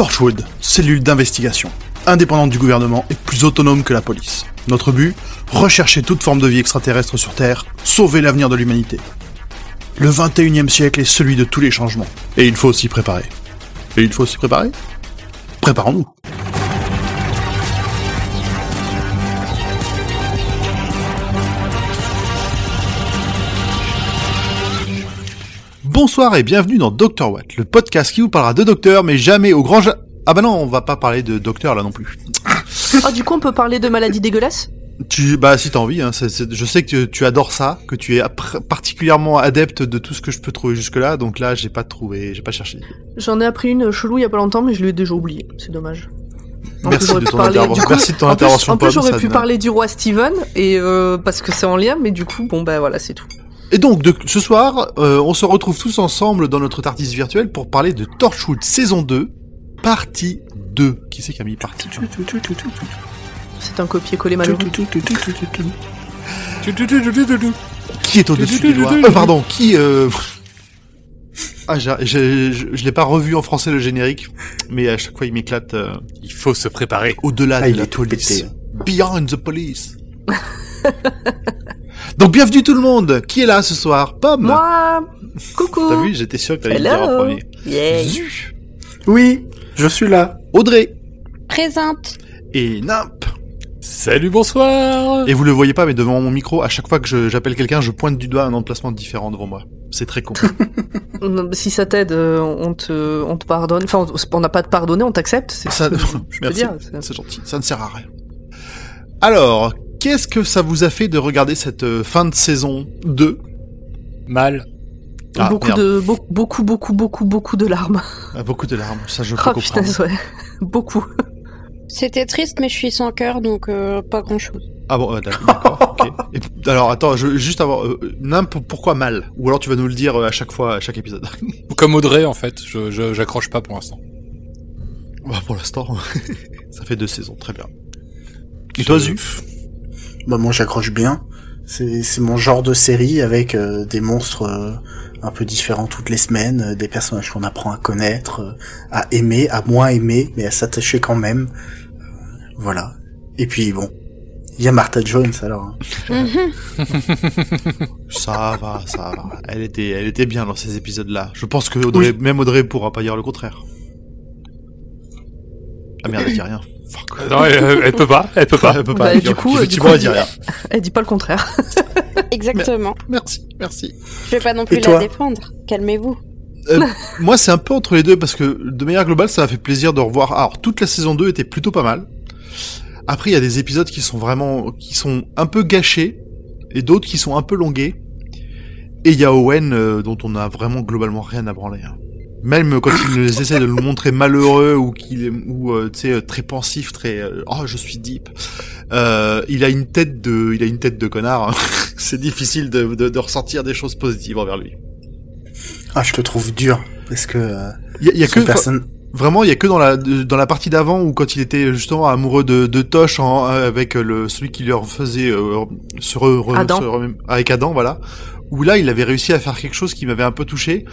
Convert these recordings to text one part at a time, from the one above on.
Torchwood, cellule d'investigation, indépendante du gouvernement et plus autonome que la police. Notre but Rechercher toute forme de vie extraterrestre sur Terre, sauver l'avenir de l'humanité. Le 21e siècle est celui de tous les changements. Et il faut s'y préparer. Et il faut s'y préparer? Préparons-nous. Bonsoir et bienvenue dans Dr Watt, le podcast qui vous parlera de docteur, mais jamais au grand... ja- Ah bah non, on va pas parler de docteur là non plus. Ah, du coup, on peut parler de maladies dégueulasses Tu, bah si t'as envie, hein, je sais que tu adores ça, que tu es particulièrement adepte de tout ce que je peux trouver jusque là, donc là j'ai pas trouvé, j'ai pas cherché. J'en ai appris une chelou il y a pas longtemps, mais je l'ai déjà oublié. C'est dommage. En Merci de ton parler- intervention. du coup, Merci de ton en plus- En j'aurais pu parler du roi Steven, et euh, parce que c'est en lien, mais du coup, bon, bah voilà, c'est tout. Et donc de, ce soir, euh, on se retrouve tous ensemble dans notre TARDIS virtuel pour parler de Torchwood saison 2, partie 2. Qui c'est qui a mis partie C'est un copier-coller malheureux. Qui est au-dessus des doigts Euh, Pardon, qui... Euh... Ah, j'ai- j'ai- je l'ai pas revu en français le générique, mais à chaque fois il m'éclate euh, Il faut se préparer. au-delà Ah, de la police. pété. Beyond the police. Donc bienvenue tout le monde Qui est là ce soir? Pomme Moi Coucou T'as vu, j'étais sûr que t'allais le dire en premier. Yeah Zu Oui, je suis là. Audrey Présente. et Nimp. Salut, bonsoir. Et vous le voyez pas, mais devant mon micro, à chaque fois que j'appelle quelqu'un, je pointe du doigt un emplacement différent devant moi. C'est très con. Non, Si ça t'aide, euh, on te, on te pardonne. Enfin, on- n'a pas de pardonner, on t'accepte. C'est ça, ce que je peux merci, c'est gentil. Ça ne sert à rien. Alors, qu'est-ce que ça vous a fait de regarder cette euh, fin de saison 2 Mal. Ah, beaucoup merde. de beau- beaucoup beaucoup beaucoup beaucoup de larmes. Ah, Beaucoup de larmes, ça je peux Oh comprendre. putain, ouais. Beaucoup. C'était triste, mais je suis sans cœur, donc euh, pas grand chose. Ah bon, euh, d'accord, ok. Et- alors attends, je, juste avant, euh, pourquoi mal? Ou alors tu vas nous le dire à chaque fois, à chaque épisode. Comme Audrey, en fait. Je, j'accroche pas pour l'instant. Bah, pour l'instant, ça fait deux saisons, très bien. Et toi, Zu? Bah moi j'accroche bien. C'est mon genre de série avec euh, des monstres euh, un peu différents toutes les semaines, euh, des personnages qu'on apprend à connaître, à aimer, à moins aimer, mais à s'attacher quand même. Voilà. Et puis bon, il y a Martha Jones alors. hein. Ça va, ça va. Elle était, elle était bien dans ces épisodes-là. Je pense que Audrey, même Audrey pourra pas dire le contraire. Ah merde, elle dit rien. Fuck. Non, elle, elle peut pas. Elle peut pas. Elle peut Bah, pas. du coup, elle dit rien. Elle dit pas le contraire. Exactement. Merci, merci. Je vais pas non plus Et la défendre. Calmez-vous. Euh, moi, c'est un peu entre les deux parce que de manière globale, ça m'a fait plaisir de revoir. Alors, toute la saison 2 était plutôt pas mal. Après, il y a des épisodes qui sont vraiment, qui sont un peu gâchés et d'autres qui sont un peu longués. Et il y a Owen euh, dont on a vraiment globalement rien à branler. hein. Même quand il nous essaie de le montrer malheureux ou qu'il est, ou euh, tu sais euh, très pensif, très euh, oh je suis deep. Euh, il a une tête de, il a une tête de connard. hein. C'est difficile de, de, de ressentir des choses positives envers lui. Ah je te trouve dur parce que euh, Il y a, y que personne. Vraiment, il y a que dans la dans la partie d'avant où quand il était justement amoureux de, de Tosh en, avec le celui qui leur faisait euh, se, re- re- Adam. se re- avec Adam, voilà. Où là, il avait réussi à faire quelque chose qui m'avait un peu touché.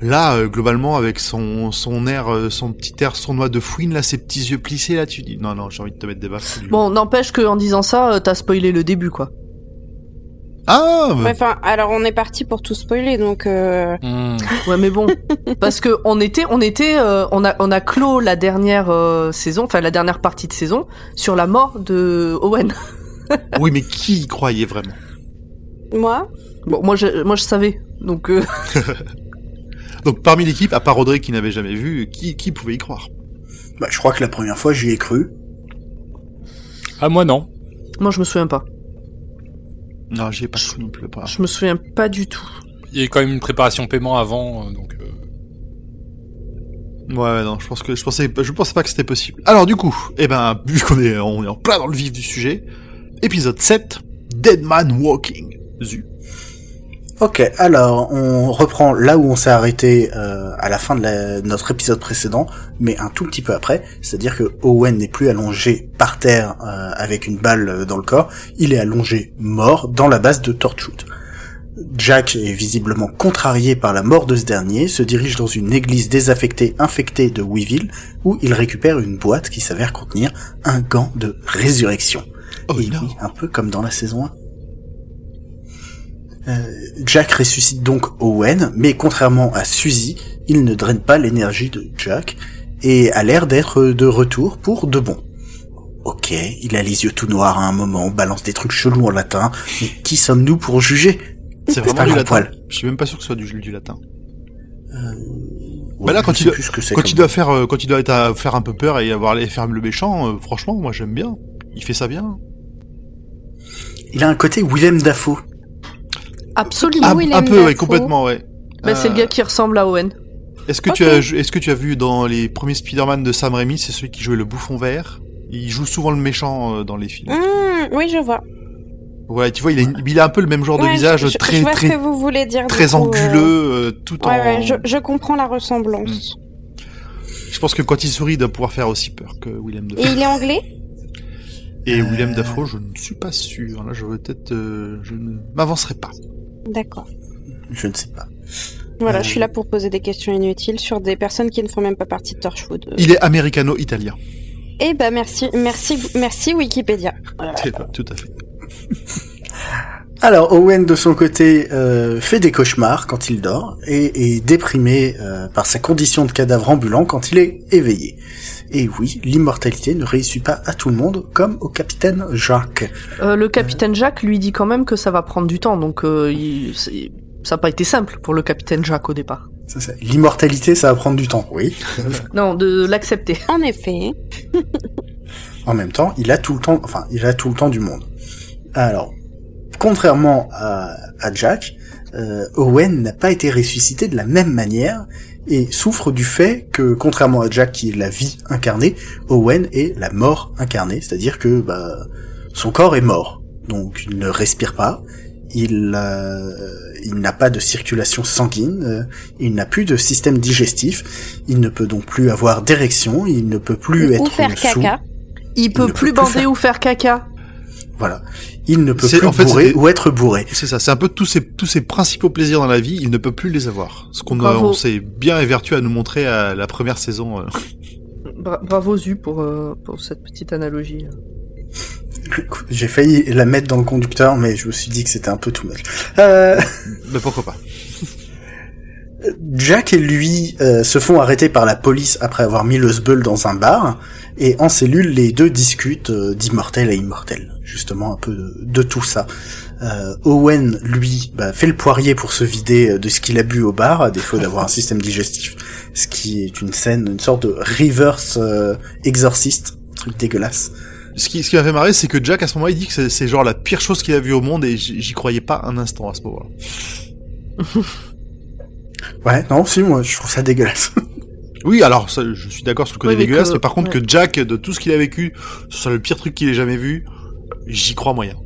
Là, euh, globalement, avec son son air, euh, son petit air sournois de fouine, là, ses petits yeux plissés, là, tu dis non, non, j'ai envie de te mettre des baffes. Bon, n'empêche qu'en disant ça, euh, t'as spoilé le début, quoi. Ah, Ouais, Enfin, alors on est parti pour tout spoiler, donc euh, Hmm. Ouais, mais bon, parce que on était, on était, euh, on a, on a clos la dernière euh, saison, enfin la dernière partie de saison sur la mort de Owen. oui, mais qui y croyait vraiment? Moi, Bon, moi, je, moi, je savais, donc. Donc, parmi l'équipe, à part Audrey qui n'avait jamais vu, qui qui pouvait y croire? Bah je crois que la première fois j'y ai cru. Ah, moi, non. moi, je me souviens pas. Non, j'y ai pas cru non plus. Pas. Je me souviens pas du tout. Il y a eu quand même une préparation paiement avant, euh, donc... euh, Ouais, ouais, non, je pense que je pensais, je pensais pas que c'était possible. Alors du coup, eh ben, vu qu'on est, on est en plein dans le vif du sujet, épisode 7, Dead Man Walking. Zu. Ok, alors on reprend là où on s'est arrêté euh, à la fin de la- notre épisode précédent, mais un tout petit peu après, c'est-à-dire que Owen n'est plus allongé par terre euh, avec une balle euh, dans le corps, il est allongé mort dans la base de Torchwood. Jack est visiblement contrarié par la mort de ce dernier, se dirige dans une église désaffectée infectée de Weevil, où il récupère une boîte qui s'avère contenir un gant de résurrection. Oh, Et oui, un peu comme dans la saison 1. Euh, Jack ressuscite donc Owen, mais contrairement à Suzy, il ne draine pas l'énergie de Jack et a l'air d'être de retour pour de bon. Ok, il a les yeux tout noirs à un moment, balance des trucs chelous en latin, mais qui sommes-nous pour juger? C'est pas vraiment du latin. poil. Je suis même pas sûr que ce soit du, du latin. Ouais, Bah là, quand il- Quand comme- il doit faire, euh, quand il doit être à faire un peu peur et avoir les faire le méchant, euh, franchement, moi j'aime bien. Il fait ça bien. Il a un côté Willem Dafoe. Absolument. Ah, Willem un peu, ouais, complètement, ouais. Bah, c'est le Euh, gars qui ressemble à Owen. Est-ce que tu as, est-ce que tu as vu dans les premiers Spider-Man de Sam Raimi, c'est celui qui jouait le bouffon vert? Il joue souvent le méchant euh, dans les films. Mmh, oui, je vois. Ouais, tu vois, il a, il a un peu le même genre de visage, je, très je vois ce très que vous voulez dire. du très coup, euh, anguleux, euh, tout Ouais, en. ouais, je, je comprends la ressemblance. Je pense que quand il sourit, il doit pouvoir faire aussi peur que Willem Et Dafoe. il est anglais? Et Euh, Willem Dafoe, je ne suis pas sûr. Là, je vais peut-être, euh, je ne m'avancerai pas. D'accord. Je ne sais pas. Voilà, Euh. je suis là pour poser des questions inutiles sur des personnes qui ne font même pas partie de Torchwood. Euh, Il est américano-italien. Eh ben merci, merci, merci Wikipédia. Tout à fait. Alors Owen de son côté euh, fait des cauchemars quand il dort et est déprimé euh, par sa condition de cadavre ambulant quand il est éveillé. Et oui, l'immortalité ne réussit pas à tout le monde comme au capitaine Jacques. Euh, le capitaine Jacques lui dit quand même que ça va prendre du temps, donc euh, il- ça n'a pas été simple pour le capitaine Jacques au départ. L'immortalité, ça va prendre du temps, oui. Non, de l'accepter. En effet. En même temps, il a tout le temps, enfin, il a tout le temps du monde. Alors, contrairement à, à Jack, euh, Owen n'a pas été ressuscité de la même manière et souffre du fait que, contrairement à Jack qui est la vie incarnée, Owen est la mort incarnée, c'est-à-dire que bah, son corps est mort, donc il ne respire pas, il, euh, il n'a pas de circulation sanguine, euh, il n'a plus de système digestif, il ne peut donc plus avoir d'érection, il ne peut plus Ou être faire sous. caca. Il peut ne plus peut plus bander faire- ou faire caca. Voilà. Il ne peut plus en fait, bourrer ou être bourré. C'est ça. C'est un peu tous ses tous ses principaux plaisirs dans la vie. Il ne peut plus les avoir. Ce qu'on on s'est bien évertué à nous montrer à la première saison. euh. Bra- bravo Zu pour, euh, pour cette petite analogie. J'ai failli la mettre dans le conducteur, mais je me suis dit que c'était un peu too much. Euh, Mais pourquoi pas Jack et lui euh, se font arrêter par la police après avoir mis le sbeul dans un bar, et en cellule, les deux discutent euh, d'immortel à immortel, justement un peu de, de tout ça. Euh, Owen, lui, bah, fait le poirier pour se vider euh, de ce qu'il a bu au bar, à défaut d'avoir un système digestif, ce qui est une scène, une sorte de reverse euh, exorciste, truc dégueulasse. Ce qui, ce qui m'a fait marrer, c'est que Jack, à ce moment-là, il dit que c'est- c'est genre la pire chose qu'il a vue au monde et j'y croyais pas un instant à ce moment-là. Ouais, non, si, moi, je trouve ça dégueulasse. Oui, alors, ça, je suis d'accord sur le côté Oui, mais dégueulasse, que- mais par contre, ouais. que Jack, de tout ce qu'il a vécu, ce soit le pire truc qu'il ait jamais vu, j'y crois moyen.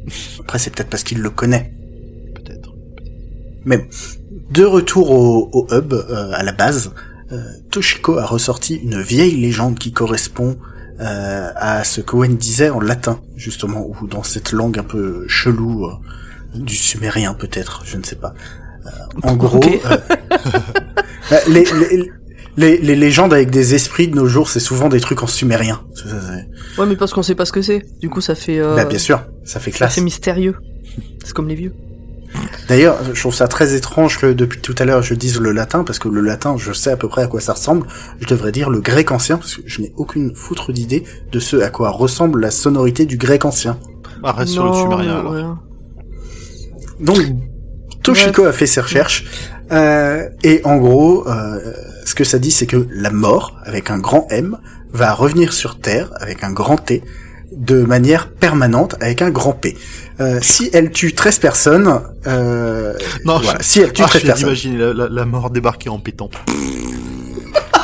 Après, c'est peut-être parce qu'il le connaît. Peut-être. Même. De retour au, au hub, euh, à la base, euh, Toshiko a ressorti une vieille légende qui correspond euh, à ce qu'Owen disait en latin, justement, ou dans cette langue un peu chelou, euh, du sumérien peut-être, je ne sais pas. Euh, en gros, euh, bah, les, les, les, les légendes avec des esprits de nos jours, c'est souvent des trucs en sumérien. Ouais, mais parce qu'on sait pas ce que c'est. Du coup, ça fait. Euh, Bah, bien sûr, ça fait classe. fait mystérieux. C'est comme les vieux. D'ailleurs, je trouve ça très étrange que depuis tout à l'heure je dise le latin, parce que le latin, je sais à peu près à quoi ça ressemble. Je devrais dire le grec ancien, parce que je n'ai aucune foutre d'idée de ce à quoi ressemble la sonorité du grec ancien. Ah, reste sur le sumérien, alors. ouais. Donc, Toshiko a fait ses recherches, euh, et en gros, euh, ce que ça dit, c'est que la mort, avec un grand M, va revenir sur Terre, avec un grand T, de manière permanente, avec un grand P. Euh, si elle tue 13 personnes, euh, Non, voilà, je- si elle tue Ah, 13 je viens personnes. d'imaginer la, la, la mort débarquer en pétant.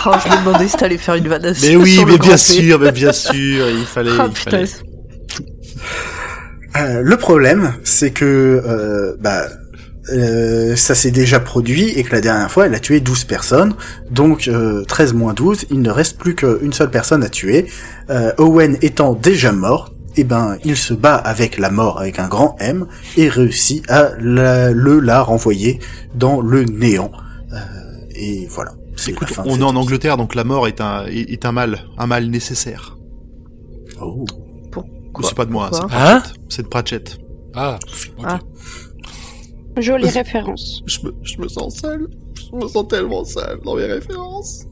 Oh, je me demandais si t'allais faire une vanne Mais oui, mais bien P. sûr, mais bien sûr, il fallait, Ah, il putain. fallait. Euh, le problème, c'est que euh, bah, euh, ça s'est déjà produit et que la dernière fois, elle a tué 12 personnes. Donc, euh, 13 moins 12, il ne reste plus qu'une seule personne à tuer. Euh, Owen étant déjà mort, eh ben, il se bat avec la mort avec un grand M et réussit à la- le la renvoyer dans le néant. Euh, et voilà. C'est Écoute, la fin de on est en épisode. Angleterre, donc la mort est un, est, est un mal, un mal nécessaire. Oh. c'est pas de moi, c'est de Hein Pratchett. De Pratchett. Ah, ok. Ah. Jolie référence. Je me, je me sens seul. Je me sens tellement seul dans mes références.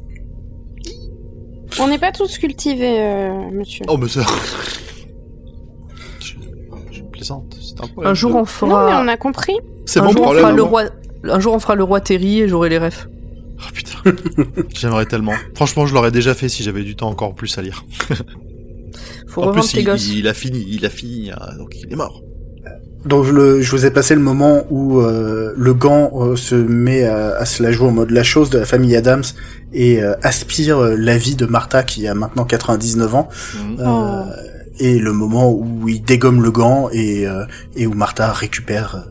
On n'est pas tous cultivés, euh, monsieur. Oh, mais ça... Je, je plaisante, c'est un problème. Un jour on non, mais fera. on a compris. C'est un mon jour on fera le roi. Un jour on fera le roi Terry et j'aurai les refs. Oh putain. J'aimerais tellement. Franchement, je l'aurais déjà fait si j'avais du temps encore plus à lire. Faut en plus, tes il, gosses. il a fini, il a fini, euh, donc il est mort. Donc je, le, je vous ai passé le moment où euh, le gant euh, se met à, à se la jouer en mode la chose de la famille Adams et euh, aspire la vie de Martha qui a maintenant 99 ans. Oh. Et le moment où il dégomme le gant et, euh, et où Martha récupère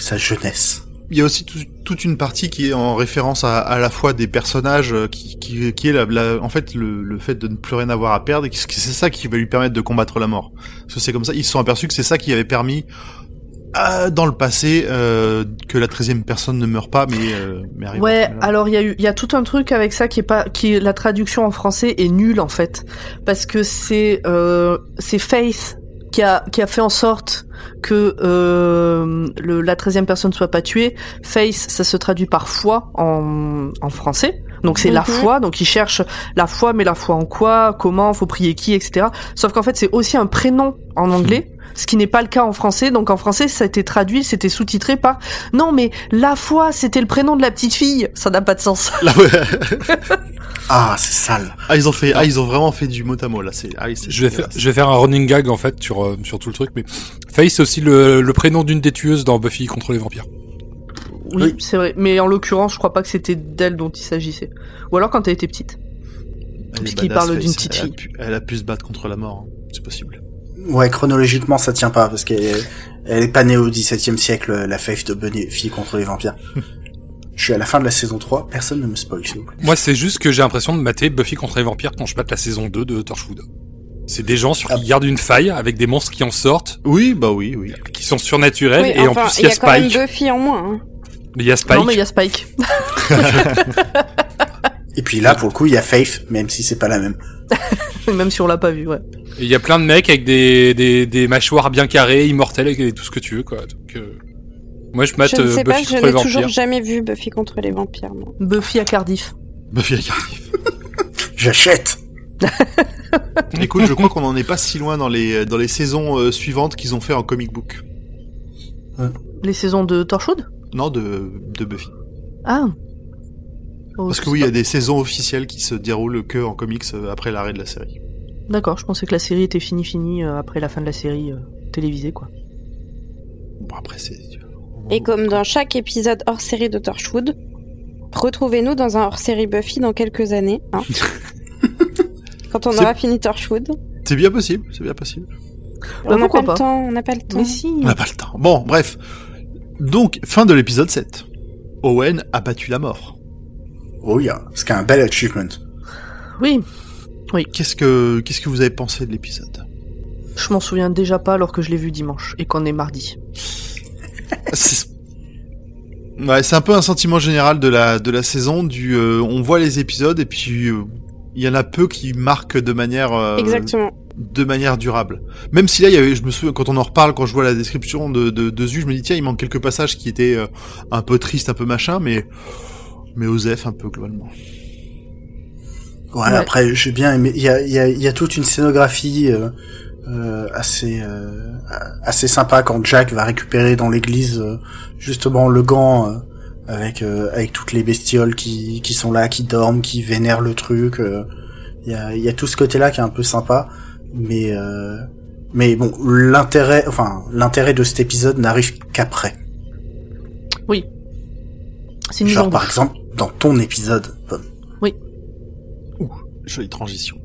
sa jeunesse. Il y a aussi tout- toute une partie qui est en référence à, à la fois des personnages euh, qui, qui, qui est la, la- en fait le, le fait de ne plus rien avoir à perdre et que c'est ça qui va lui permettre de combattre la mort. Parce que c'est comme ça, ils se sont aperçus que c'est ça qui avait permis euh, dans le passé euh, que la treizième personne ne meurt pas mais euh, mais arrive. Ouais, alors il y a eu, il y a tout un truc avec ça qui est pas, qui est- la traduction en français est nulle en fait, parce que c'est, euh, c'est Faith qui a, qui a fait en sorte que euh, le, la treizième personne soit pas tuée. Faith, ça se traduit par foi en, en français. Donc c'est la Mhm. foi, donc il cherche la foi, mais la foi en quoi, comment, faut prier qui, etc. Sauf qu'en fait c'est aussi un prénom en anglais, ce qui n'est pas le cas en français. Donc en français ça a été traduit, c'était sous-titré par non mais la foi c'était le prénom de la petite fille, ça n'a pas de sens. Ah, c'est sale. ah ils ont fait, ah ils ont vraiment fait du mot à mot là. C'est, ah Je vais faire, je vais faire un running gag en fait sur euh, sur tout le truc, mais Faye c'est aussi le, le prénom d'une des tueuses dans Buffy contre les vampires. Oui, Oui. c'est vrai, mais en l'occurrence je crois pas que c'était d'elle dont il s'agissait. Ou alors quand elle était petite. Puisqu'il parle d'une petite Elle a fille. pu- Elle a pu se battre contre la mort. hein. C'est possible. Ouais, chronologiquement, ça tient pas, parce qu'elle est, elle est pas née au XVIIe siècle, la Faith de Buffy contre les vampires. Je suis à la fin de la saison 3, personne ne me spoil, s'il vous plaît. Moi c'est juste que j'ai l'impression de mater Buffy contre les vampires quand je mate la saison 2 de Torchwood. C'est des gens sur Ah. qui gardent une faille avec des monstres qui en sortent, Oui, bah oui, oui. qui sont surnaturels Oui, et enfin, en plus il il y y a a quand même Spike. deux filles en moins. hein. Il y a Spike. Non mais il y a Spike. Et puis là, pour le coup, il y a Faith, même si c'est pas la même. Même si on l'a pas vu, ouais. Il y a plein de mecs avec des, des, des mâchoires bien carrées, immortelles et tout ce que tu veux quoi. Donc, euh, moi je mate Je ne euh, sais pas, Buffy je les n'ai toujours vampires. jamais vu Buffy contre les vampires. moi. Buffy à Cardiff. Buffy la Cardiff. J'achète Écoute, je crois qu'on en est pas si loin dans les dans les saisons euh, suivantes qu'ils ont fait en comic book. Les saisons de Torchwood? Non, de de Buffy. Ah. Oh, Parce que oui, il y a des saisons officielles qui se déroulent que en comics euh, après l'arrêt de la série. D'accord, je pensais que la série était finie finie euh, après la fin de la série euh, télévisée quoi. Bon après c'est. Et comme dans chaque épisode hors série de Torchwood, retrouvez-nous dans un hors série Buffy dans quelques années. hein. Quand on aura fini Torchwood. C'est bien possible, c'est bien possible. Bah, on n'a pas, pas le temps, on n'a pas le temps. Mais si. On n'a pas le temps. Bon, bref. Donc, fin de l'épisode 7. Owen a battu la mort. Oh yeah, c'est un bel achievement. Oui, Qu'est-ce que qu'est-ce que vous avez pensé de l'épisode? Je m'en souviens déjà pas alors que je l'ai vu dimanche et qu'on est mardi. C'est ouais, c'est un peu un sentiment général de la de la saison du euh, on voit les épisodes et puis euh, il y en a peu qui marquent de manière euh, Exactement. de manière durable. Même si là, il y avait, je me souviens, quand on en reparle, quand je vois la description de, de, de Zu, je me dis, tiens, il manque quelques passages qui étaient euh, un peu tristes, un peu machin, mais, mais Osef un peu, globalement. Ouais, Ouais. après, j'ai bien aimé. Il y a, il y, a, il y a toute une scénographie euh, euh, assez euh, assez sympa quand Jack va récupérer dans l'église euh, justement le gant euh, avec euh, avec toutes les bestioles qui qui sont là, qui dorment, qui vénèrent le truc. euh. Il y a il y a tout ce côté-là qui est un peu sympa, mais euh, mais bon, l'intérêt, enfin l'intérêt de cet épisode n'arrive qu'après. C'est une Genre en par exemple dans ton épisode. Pomme. Jolie transition.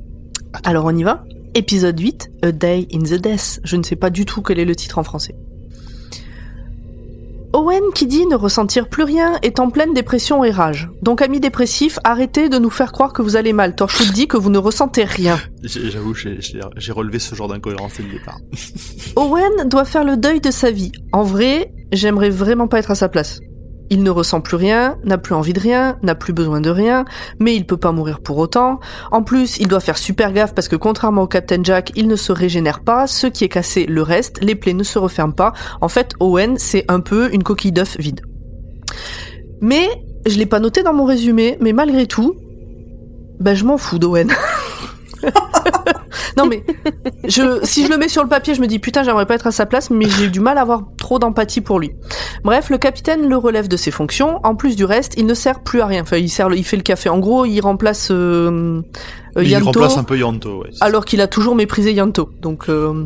Alors on y va. Épisode 8, A Day in the Death. Je ne sais pas du tout quel est le titre en français. Owen qui dit ne ressentir plus rien est en pleine dépression et rage. Donc amis dépressifs, arrêtez de nous faire croire que vous allez mal. Torchwood dit que vous ne ressentez rien. J'avoue, j'ai relevé ce genre d'incohérence dès le départ. Owen doit faire le deuil de sa vie. En vrai, j'aimerais vraiment pas être à sa place. Il ne ressent plus rien, n'a plus envie de rien, n'a plus besoin de rien, mais il peut pas mourir pour autant. En plus, il doit faire super gaffe parce que contrairement au Captain Jack, il ne se régénère pas, ce qui est cassé le reste, les plaies ne se referment pas. En fait, Owen, c'est un peu une coquille d'œuf vide. Mais, je l'ai pas noté dans mon résumé, mais malgré tout, ben je m'en fous d'Owen. non mais, je, si je le mets sur le papier, je me dis putain, j'aimerais pas être à sa place, mais j'ai du mal à avoir trop d'empathie pour lui. Bref, le capitaine le relève de ses fonctions. En plus du reste, il ne sert plus à rien. Enfin, il sert, il fait le café. En gros, il remplace euh, euh, il Yanto, remplace un peu Yanto, ouais. alors qu'il a toujours méprisé Yanto. Donc, euh,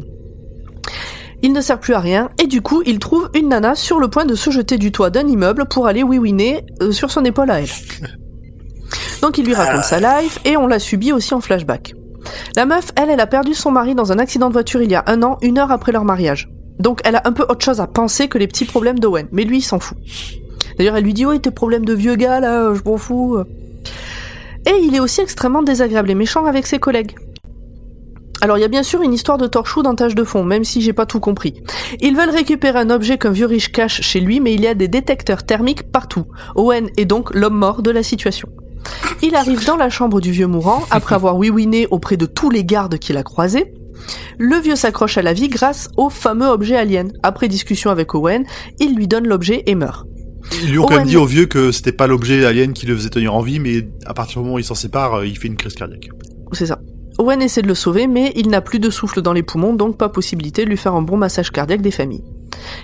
il ne sert plus à rien. Et du coup, il trouve une nana sur le point de se jeter du toit d'un immeuble pour aller oui-winer euh, sur son épaule à elle. Donc, il lui raconte sa life et on l'a subi aussi en flashback. La meuf, elle, elle a perdu son mari dans un accident de voiture il y a un an, une heure après leur mariage. Donc elle a un peu autre chose à penser que les petits problèmes d'Owen, mais lui il s'en fout. D'ailleurs elle lui dit ouais tes problèmes de vieux gars là, je m'en fous. Et il est aussi extrêmement désagréable et méchant avec ses collègues. Alors il y a bien sûr une histoire de torchou en tâche de fond, même si j'ai pas tout compris. Ils veulent récupérer un objet qu'un vieux riche cache chez lui, mais il y a des détecteurs thermiques partout. Owen est donc l'homme mort de la situation. Il arrive dans la chambre du vieux mourant, après avoir oui-winé auprès de tous les gardes qu'il a croisés. Le vieux s'accroche à la vie grâce au fameux objet alien. Après discussion avec Owen, il lui donne l'objet et meurt. Ils lui ont quand même dit au vieux que c'était pas l'objet alien qui le faisait tenir en vie, mais à partir du moment où il s'en sépare, euh, il fait une crise cardiaque. C'est ça. Owen essaie de le sauver, mais il n'a plus de souffle dans les poumons, donc pas possibilité de lui faire un bon massage cardiaque des familles.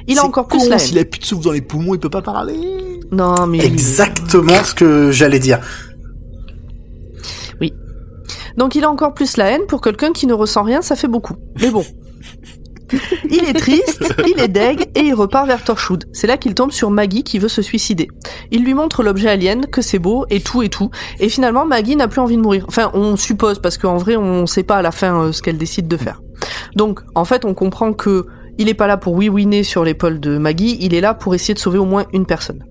Il a encore plus con, la haine. S'il a plus de souffle dans les poumons, il peut pas parler. Non, mais Exactement ce que j'allais dire. Donc il a encore plus la haine pour quelqu'un qui ne ressent rien, ça fait beaucoup. Mais bon. Il est triste, il est deg et il repart vers Torchwood. C'est là qu'il tombe sur Maggie qui veut se suicider. Il lui montre l'objet alien, que c'est beau et tout et tout. Et finalement Maggie n'a plus envie de mourir. Enfin, on suppose parce qu'en vrai on sait pas à la fin euh, ce qu'elle décide de faire. Donc en fait on comprend que il est pas là pour oui-winer sur l'épaule de Maggie, il est là pour essayer de sauver au moins une personne.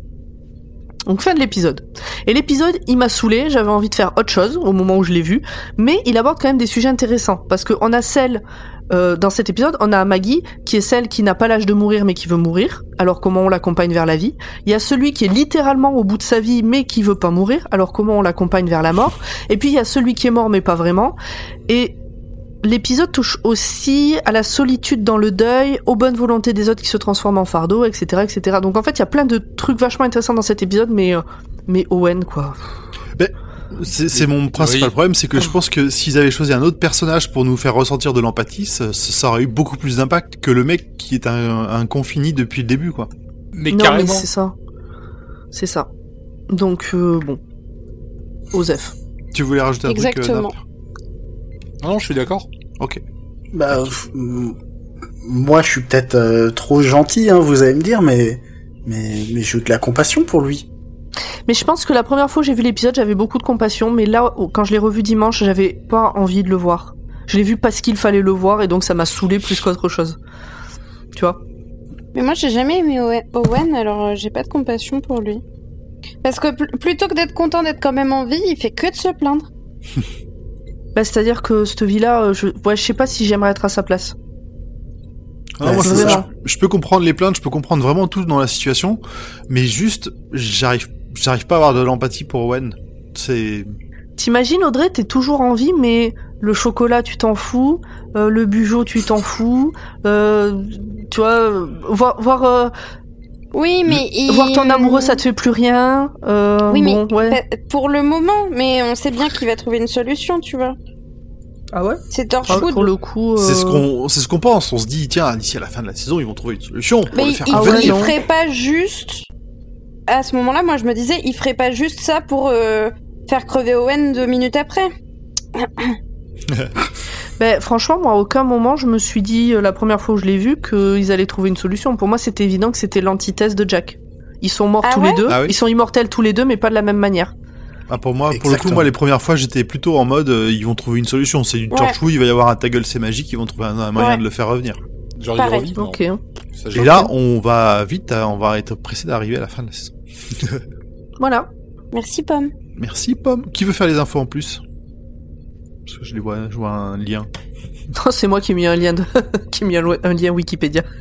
Donc fin de l'épisode. Et l'épisode, il m'a saoulé, j'avais envie de faire autre chose au moment où je l'ai vu, mais il aborde quand même des sujets intéressants parce qu'on a celle euh, dans cet épisode, on a Maggie qui est celle qui n'a pas l'âge de mourir mais qui veut mourir. Alors comment on l'accompagne vers la vie Il y a celui qui est littéralement au bout de sa vie mais qui veut pas mourir. Alors comment on l'accompagne vers la mort Et puis il y a celui qui est mort mais pas vraiment. Et L'épisode touche aussi à la solitude dans le deuil, aux bonnes volontés des autres qui se transforment en fardeau, etc., etc. Donc en fait, il y a plein de trucs vachement intéressants dans cet épisode, mais euh, mais Owen quoi. C'est c'est mon principal Oui. problème, c'est que je pense que s'ils avaient choisi un autre personnage pour nous faire ressentir de l'empathie, ça, ça aurait eu beaucoup plus d'impact que le mec qui est un, un confini depuis le début, quoi. Mais non, mais carrément. c'est ça, c'est ça. Donc euh, bon, Osef. Tu voulais rajouter un Exactement. truc euh, Non, non, je suis d'accord. Ok. Bah, moi, je suis peut-être euh, trop gentil, hein, vous allez me dire, mais mais mais j'ai eu de la compassion pour lui. Mais je pense que la première fois que j'ai vu l'épisode, j'avais beaucoup de compassion, mais là, quand je l'ai revu dimanche, j'avais pas envie de le voir. Je l'ai vu parce qu'il fallait le voir, et donc ça m'a saoulé plus qu'autre chose. Tu vois? Mais moi, j'ai jamais aimé Owen, Owen, alors euh, j'ai pas de compassion pour lui. Parce que pl- plutôt que d'être content d'être quand même en vie, il fait que de se plaindre. Bah, c'est-à-dire que cette vie-là, euh, je, ouais, je sais pas si j'aimerais être à sa place. Ah, Ouais, moi, c'est je, ça. je- je peux comprendre les plaintes, je peux comprendre vraiment tout dans la situation, mais juste, j'arrive, j'arrive pas à avoir de l'empathie pour Owen. C'est, T'imagines, Audrey, t'es toujours en vie, mais le chocolat, tu t'en fous, euh, le bugeot, tu t'en fous, euh, tu vois, voir, voir, euh, Oui, mais il... voir ton amoureux, ça te fait plus rien. Euh, Oui, mais ouais. bah, pour le moment, mais on sait bien qu'il va trouver une solution, tu vois. Ah ouais? C'est Ah, Torchwood. Pour le coup, euh, c'est ce qu'on, c'est ce qu'on pense. On se dit, tiens, d'ici à la fin de la saison, ils vont trouver une solution pour Mais le il, faire il- Ah il ferait pas juste. À ce moment-là, moi, je me disais, il ferait pas juste ça pour euh, faire crever Owen deux minutes après. Ben, franchement, moi, à aucun moment, je me suis dit, euh, la première fois où je l'ai vu, qu'ils allaient trouver une solution. Pour moi, c'était évident que c'était l'antithèse de Jack. Ils sont morts Ah tous ouais les deux, Ah oui. ils sont immortels tous les deux, mais pas de la même manière. Ah, pour moi, pour le coup, moi, les premières fois, j'étais plutôt en mode, euh, ils vont trouver une solution. C'est du Ouais. torchwood, il va y avoir un ta gueule, c'est magique, ils vont trouver un, un moyen Ouais. de le faire revenir. Genre, Pareil. il revit, non. Ok. Ça, j'ai Et là, on va vite, hein, on va être pressé d'arriver à la fin de la saison. Voilà. Merci, Pomme. Merci, Pomme. Qui veut faire les infos en plus? Parce que je les vois, je vois un lien. Non, c'est moi qui ai mis un lien de, qui ai mis un, lo- un lien Wikipédia.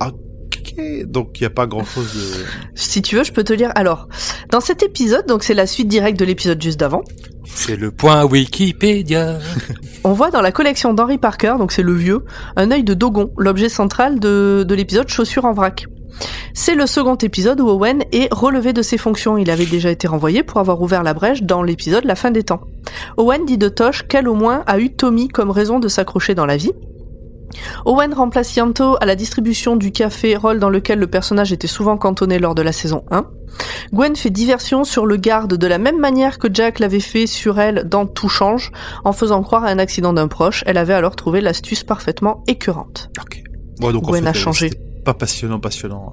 Ok, donc il n'y a pas grand chose de... Si tu veux, je peux te lire. Alors, dans cet épisode, donc c'est la suite directe de l'épisode juste d'avant, C'est le point Wikipédia. on voit dans la collection d'Henry Parker, donc c'est le vieux, un œil de Dogon, l'objet central de, de l'épisode Chaussures en vrac. C'est le second épisode où Owen est relevé de ses fonctions. Il avait déjà été renvoyé pour avoir ouvert la brèche dans l'épisode La fin des temps. Owen dit de Tosh qu'elle au moins a eu Tommy comme raison de s'accrocher dans la vie. Owen remplace Yanto à la distribution du café, rôle dans lequel le personnage était souvent cantonné lors de la saison 1. Gwen fait diversion sur le garde de la même manière que Jack l'avait fait sur elle dans Tout change, en faisant croire à un accident d'un proche. Elle avait alors trouvé l'astuce parfaitement écœurante. Ouais, donc en Gwen fait, a changé. Pas passionnant, passionnant.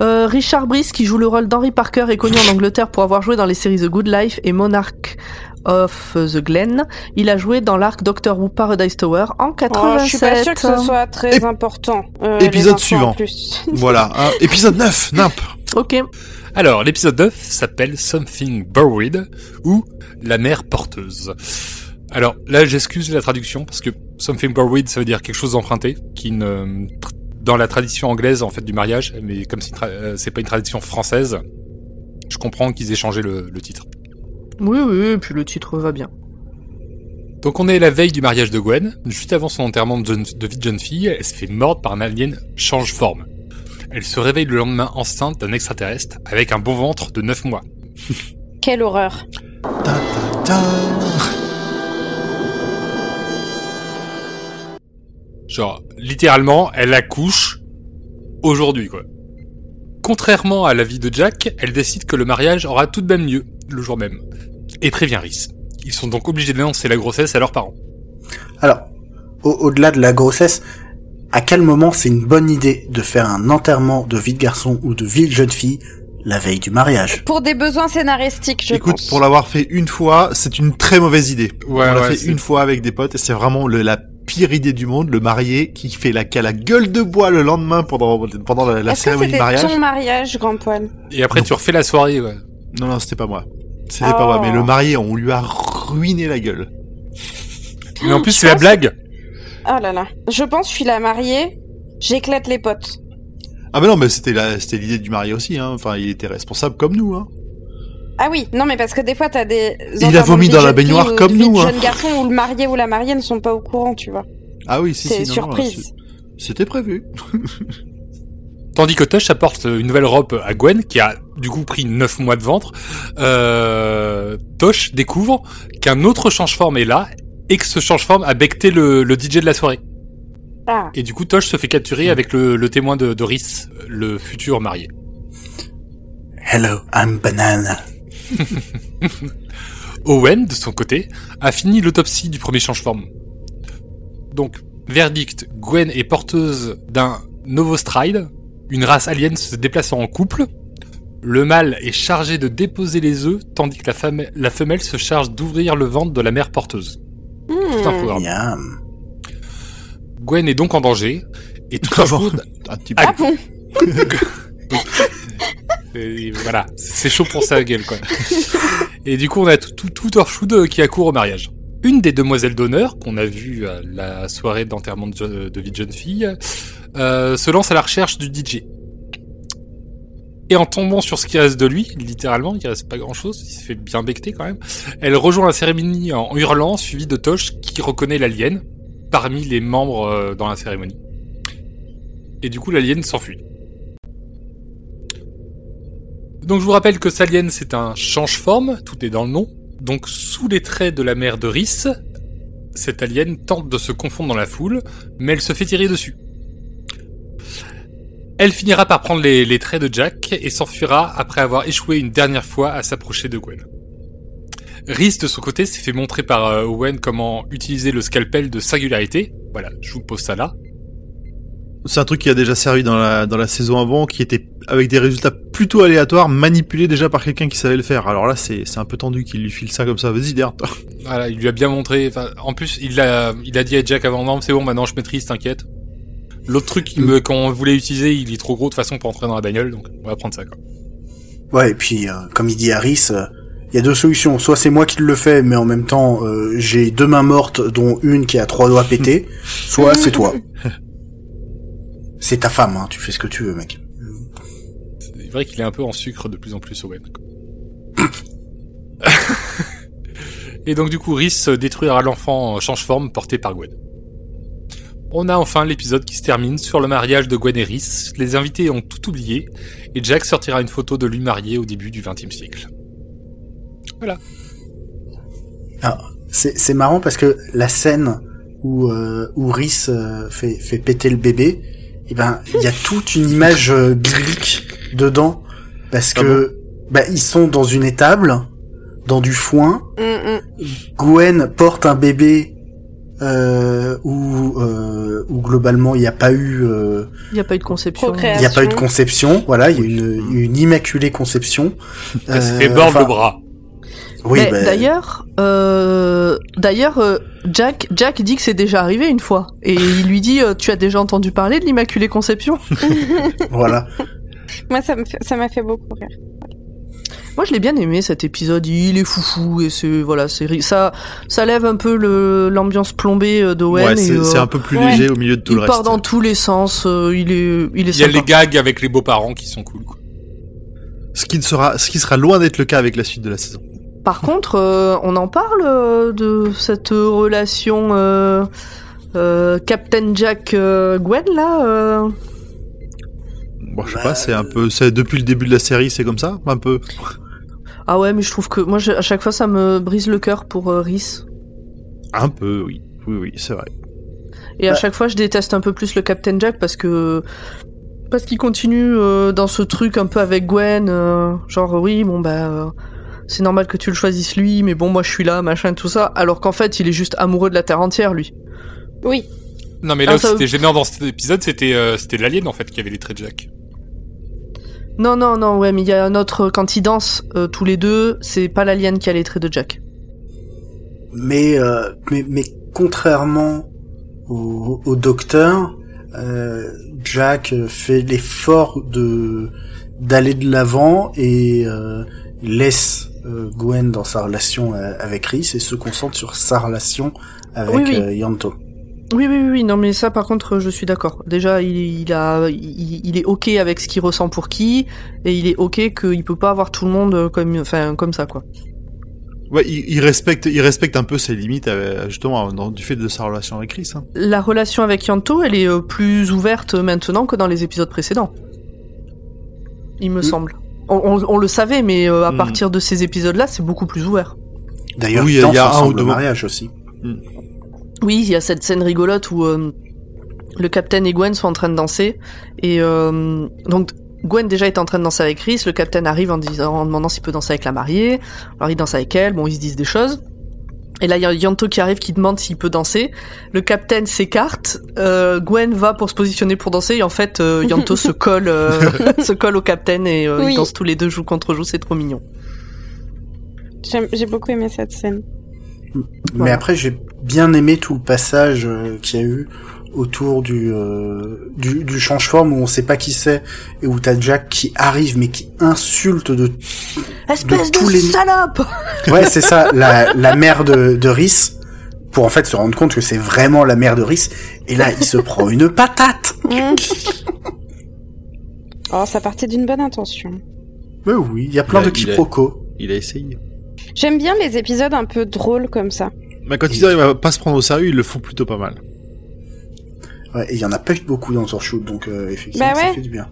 Euh, Richard Brice, qui joue le rôle d'Henry Parker, est connu en Angleterre pour avoir joué dans les séries The Good Life et Monarch of the Glen. Il a joué dans l'arc Doctor Who Paradise Tower en Oh, 87. je suis pas sûre que ce soit très Ép- important. euh, épisode suivant. Voilà, hein, épisode 9, nimp Ok. Alors, l'épisode 9 s'appelle Something Buried ou La mer porteuse. Alors là, j'excuse la traduction parce que Something Buried, ça veut dire quelque chose d'emprunté, qui ne dans la tradition anglaise en fait du mariage, mais comme c'est euh, c'est pas une tradition française, je comprends qu'ils aient changé le, le titre. Oui, oui, et puis le titre va bien. Donc on est la veille du mariage de Gwen, juste avant son enterrement de, jeune- de vie de jeune fille, elle se fait mordre par un alien change forme. Elle se réveille le lendemain enceinte d'un extraterrestre avec un bon ventre de 9 mois. Quelle horreur. Ta, ta, ta. Genre, littéralement, elle accouche aujourd'hui, quoi. Contrairement à l'avis de Jack, elle décide que le mariage aura tout de même lieu, le jour même, et prévient Rhys. Ils sont donc obligés d'annoncer la grossesse à leurs parents. Alors, au- au-delà de la grossesse, à quel moment c'est une bonne idée de faire un enterrement de vie de garçon ou de vie de jeune fille la veille du mariage? Pour des besoins scénaristiques, je Écoute, pense. pour l'avoir fait une fois, c'est une très mauvaise idée. Ouais, On l'a ouais, fait une fois avec des potes et c'est vraiment le, la pire idée du monde, le marié qui fait la, qui a la gueule de bois le lendemain pendant, pendant la, la cérémonie de c'était mariage. ton mariage, grand poil Et après, tu refais la soirée, ouais. Non, non, c'était pas moi. C'était pas moi, Oh. mais le marié, on lui a ruiné la gueule. Mais en plus, c'est la blague. Oh là là. Je pense que je suis la mariée, j'éclate les potes. Ah bah non, mais c'était la, c'était l'idée du marié aussi, hein. Enfin, il était responsable comme nous, hein. Ah oui, non mais parce que des fois t'as des... Il a vomi dans la baignoire ou comme nous, hein. jeune garçon où le marié ou la mariée ne sont pas au courant, tu vois. Ah oui, si, C'est si, surprise. C'était prévu. Tandis que Tosh apporte une nouvelle robe à Gwen, qui a du coup pris 9 mois de ventre, euh, Tosh découvre qu'un autre change-forme est là, et que ce change-forme a becté le, le DJ de la soirée. Ah, Et du coup, Tosh se fait capturer avec le, le témoin de, de Rhys, le futur marié. Hello, I'm banana. Owen, de son côté, a fini l'autopsie du premier change-forme. Donc, verdict, Gwen est porteuse d'un Novostride, une race alien se déplaçant en couple. Le mâle est chargé de déposer les œufs, tandis que la, femme- la femelle se charge d'ouvrir le ventre de la mère porteuse. Tout un Hmm. programme. Gwen est donc en danger, et tout Un petit peu. Ah bon Voilà, c'est chaud pour sa gueule, quoi. Et du coup, on a tout, tout, euh, qui accourt au mariage. Une des demoiselles d'honneur, qu'on a vu à la soirée d'enterrement de, je- de vie de jeune fille, euh, se lance à la recherche du DJ. Et en tombant sur ce qui reste de lui, littéralement, il reste pas grand chose, il s'est fait bien becter quand même, elle rejoint la cérémonie en hurlant, suivie de Tosh qui reconnaît l'alien parmi les membres euh, dans la cérémonie. Et du coup, l'alien s'enfuit. Donc je vous rappelle que Salien c'est un change-forme, tout est dans le nom. Donc sous les traits de la mère de Rhys, cette alien tente de se confondre dans la foule, mais elle se fait tirer dessus. Elle finira par prendre les, traits de Jack et s'enfuira après avoir échoué une dernière fois à s'approcher de Gwen. Rhys de son côté s'est fait montrer par euh, Owen comment utiliser le scalpel de singularité. Voilà, je vous pose ça là. C'est un truc qui a déjà servi dans la, dans la saison avant, qui était avec des résultats plutôt aléatoires, manipulés déjà par quelqu'un qui savait le faire. Alors là, c'est, c'est un peu tendu qu'il lui file ça comme ça. Vas-y, derrière toi. Voilà, il lui a bien montré. Enfin, en plus, il a, il a dit à Jack avant, non, c'est bon, maintenant je maîtrise, t'inquiète. L'autre truc me, qu'on voulait utiliser, il est trop gros de façon pour entrer dans la bagnole, donc on va prendre ça, quoi. Ouais, et puis, euh, comme il dit Harris, euh, il y a deux solutions. Soit c'est moi qui le fais, mais en même temps, euh, j'ai deux mains mortes, dont une qui a trois doigts pétés. soit c'est toi. C'est ta femme, hein, tu fais ce que tu veux, mec. C'est vrai qu'il est un peu en sucre de plus en plus, Owen. Et donc du coup, Rhys détruira l'enfant change forme porté par Gwen. On a enfin l'épisode qui se termine sur le mariage de Gwen et Rhys. Les invités ont tout oublié et Jack sortira une photo de lui marié au début du XXe siècle. Alors, c'est c'est marrant parce que la scène où euh, où Rhys euh, fait fait péter le bébé, eh ben il y a toute une image euh, biblique dedans parce Ah que bah ils sont dans une étable, dans du foin. Mm, mm. Gwen porte un bébé euh, où euh, où globalement il n'y a pas eu euh, Il n'y a pas eu de conception. Il y a pas eu de conception. Voilà, il y a une une immaculée conception. Elle s'est Euh, fait enfin, le bras. Oui, Mais bah, d'ailleurs, euh, d'ailleurs, euh, Jack, Jack dit que c'est déjà arrivé une fois, et il lui dit, euh, tu as déjà entendu parler de l'Immaculée Conception? Voilà. Moi, ça me fait- ça m'a fait beaucoup rire. Moi, je l'ai bien aimé cet épisode. Il est foufou et c'est voilà, c'est ça, ça lève un peu le l'ambiance plombée euh, d'Owen. ouais, et, c'est euh, un peu plus ouais. léger au milieu de tout il le part reste. dans tous les sens. euh, il est, il est Il y a sympa. les gags avec les beaux-parents qui sont cool, quoi. Ce qui ne sera, ce qui sera loin d'être le cas avec la suite de la saison. Par contre, euh, on en parle euh, de cette relation euh, euh, Captain Jack euh, Gwen là. euh? Bon, je sais Bah, pas, c'est un peu, c'est depuis le début de la série, c'est comme ça, un peu? Ah ouais, mais je trouve que moi, je- à chaque fois, ça me brise le cœur pour euh, Rhys. Un peu, oui, oui, oui, c'est vrai. Et à Bah. chaque fois, je déteste un peu plus le Captain Jack parce que parce qu'il continue euh, dans ce truc un peu avec Gwen, euh, genre oui, bon bah euh, c'est normal que tu le choisisses lui, mais bon moi je suis là, machin tout ça, alors qu'en fait il est juste amoureux de la terre entière lui. Oui. Non mais là, Ah, ça- c'était gênant dans cet épisode, c'était euh, c'était l'alien en fait qui avait les traits de Jack. Non non non ouais, mais il y a un autre quand ils dansent euh, tous les deux, c'est pas l'alien qui a les traits de Jack. Mais, euh, mais, mais contrairement au, au docteur, euh, Jack fait l'effort de d'aller de l'avant et euh, laisse euh, Gwen dans sa relation euh, avec Rhys et se concentre sur sa relation avec Oui, oui. euh, Yanto. Oui, oui, oui, non, mais ça, par contre, je suis d'accord. Déjà, il, il a, il, il est ok avec ce qu'il ressent pour qui, et il est ok qu'il peut pas avoir tout le monde comme, enfin, comme ça, quoi. Ouais, il, il respecte, il respecte un peu ses limites, euh, justement, dans, du fait de sa relation avec Chris. Hein. La relation avec Yanto, elle est euh, plus ouverte maintenant que dans les épisodes précédents. Il me semble. On, on- on le savait, mais euh, à Mm. partir de ces épisodes-là, c'est beaucoup plus ouvert. D'ailleurs, Oui, il y a un ou deux au mots. mariage aussi. Oui, il y a cette scène rigolote où euh, le capitaine et Gwen sont en train de danser. Et euh, donc, Gwen déjà est en train de danser avec Chris. Le capitaine arrive en, disant, en demandant s'il peut danser avec la mariée. Alors, il danse avec elle. Bon, ils se disent des choses. Et là, il y a Yanto qui arrive qui demande s'il peut danser. Le capitaine s'écarte. Euh, Gwen va pour se positionner pour danser. Et en fait, euh, Yanto se colle euh, se colle au capitaine et euh, Oui. ils dansent tous les deux joue contre joue. C'est trop mignon. J'ai beaucoup aimé cette scène. Mais Voilà. après, j'ai bien aimé tout le passage euh, qu'il y a eu autour du, euh, du, du change-forme où on sait pas qui c'est et où t'as Jack qui arrive mais qui insulte de... Espèce de, tous les- salope Ouais, c'est ça, la, la mère de, de Rhys pour en fait se rendre compte que c'est vraiment la mère de Rhys et là, il se prend une patate oh, ça partait d'une bonne intention. Mais oui, il y a plein Il a- de il a- quiproquos. Il a essayé. J'aime bien les épisodes un peu drôles comme ça. Mais quand ils arrivent à pas se prendre au sérieux, ils le font plutôt pas mal. Ouais, et il y en a pas eu beaucoup dans Shoot, donc euh, effectivement, Bah ça fait du bien.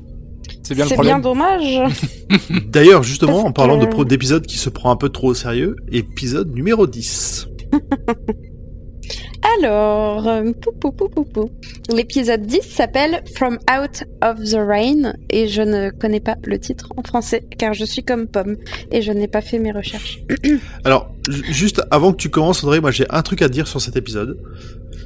C'est bien le bien dommage. D'ailleurs, justement, Parce en parlant de que- pro- d'épisode qui se prend un peu trop au sérieux, épisode numéro 10. Alors, euh, pou, pou, pou, pou, pou. l'épisode 10 s'appelle From Out of the Rain et je ne connais pas le titre en français car je suis comme Pomme et je n'ai pas fait mes recherches. Alors, ju- juste avant que tu commences, Audrey, moi j'ai un truc à dire sur cet épisode.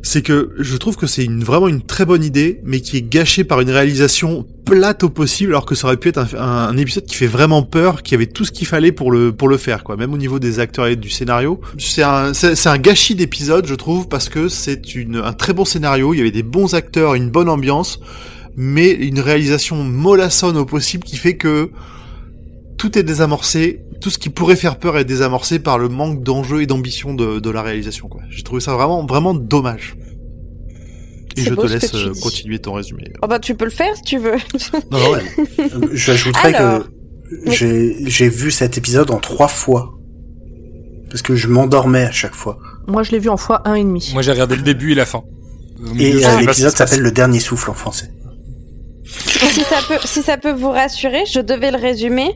C'est que je trouve que c'est vraiment une très bonne idée, mais qui est gâchée par une réalisation plate au possible, alors que ça aurait pu être un, épisode qui fait vraiment peur, qui avait tout ce qu'il fallait pour le pour le faire, quoi. Même au niveau des acteurs et du scénario, c'est un un gâchis d'épisode, je trouve, parce que c'est un très bon scénario, il y avait des bons acteurs, une bonne ambiance, mais une réalisation mollassonne au possible qui fait que tout est désamorcé, tout ce qui pourrait faire peur est désamorcé par le manque d'enjeu et d'ambition de, de la réalisation. quoi. J'ai trouvé ça vraiment vraiment dommage. Et je te laisse euh, continuer ton résumé. Oh bah tu peux le faire si tu veux. Non, non, ouais. Euh, J'ajouterais Alors, que j'ai vu cet épisode en trois fois. Parce que je m'endormais à chaque fois. Moi, je l'ai vu en fois un et demi. Moi j'ai regardé le début et la fin. Et euh, l'épisode s'appelle Le Dernier Souffle en français. si ça peut, si ça peut vous rassurer, je devais le résumer,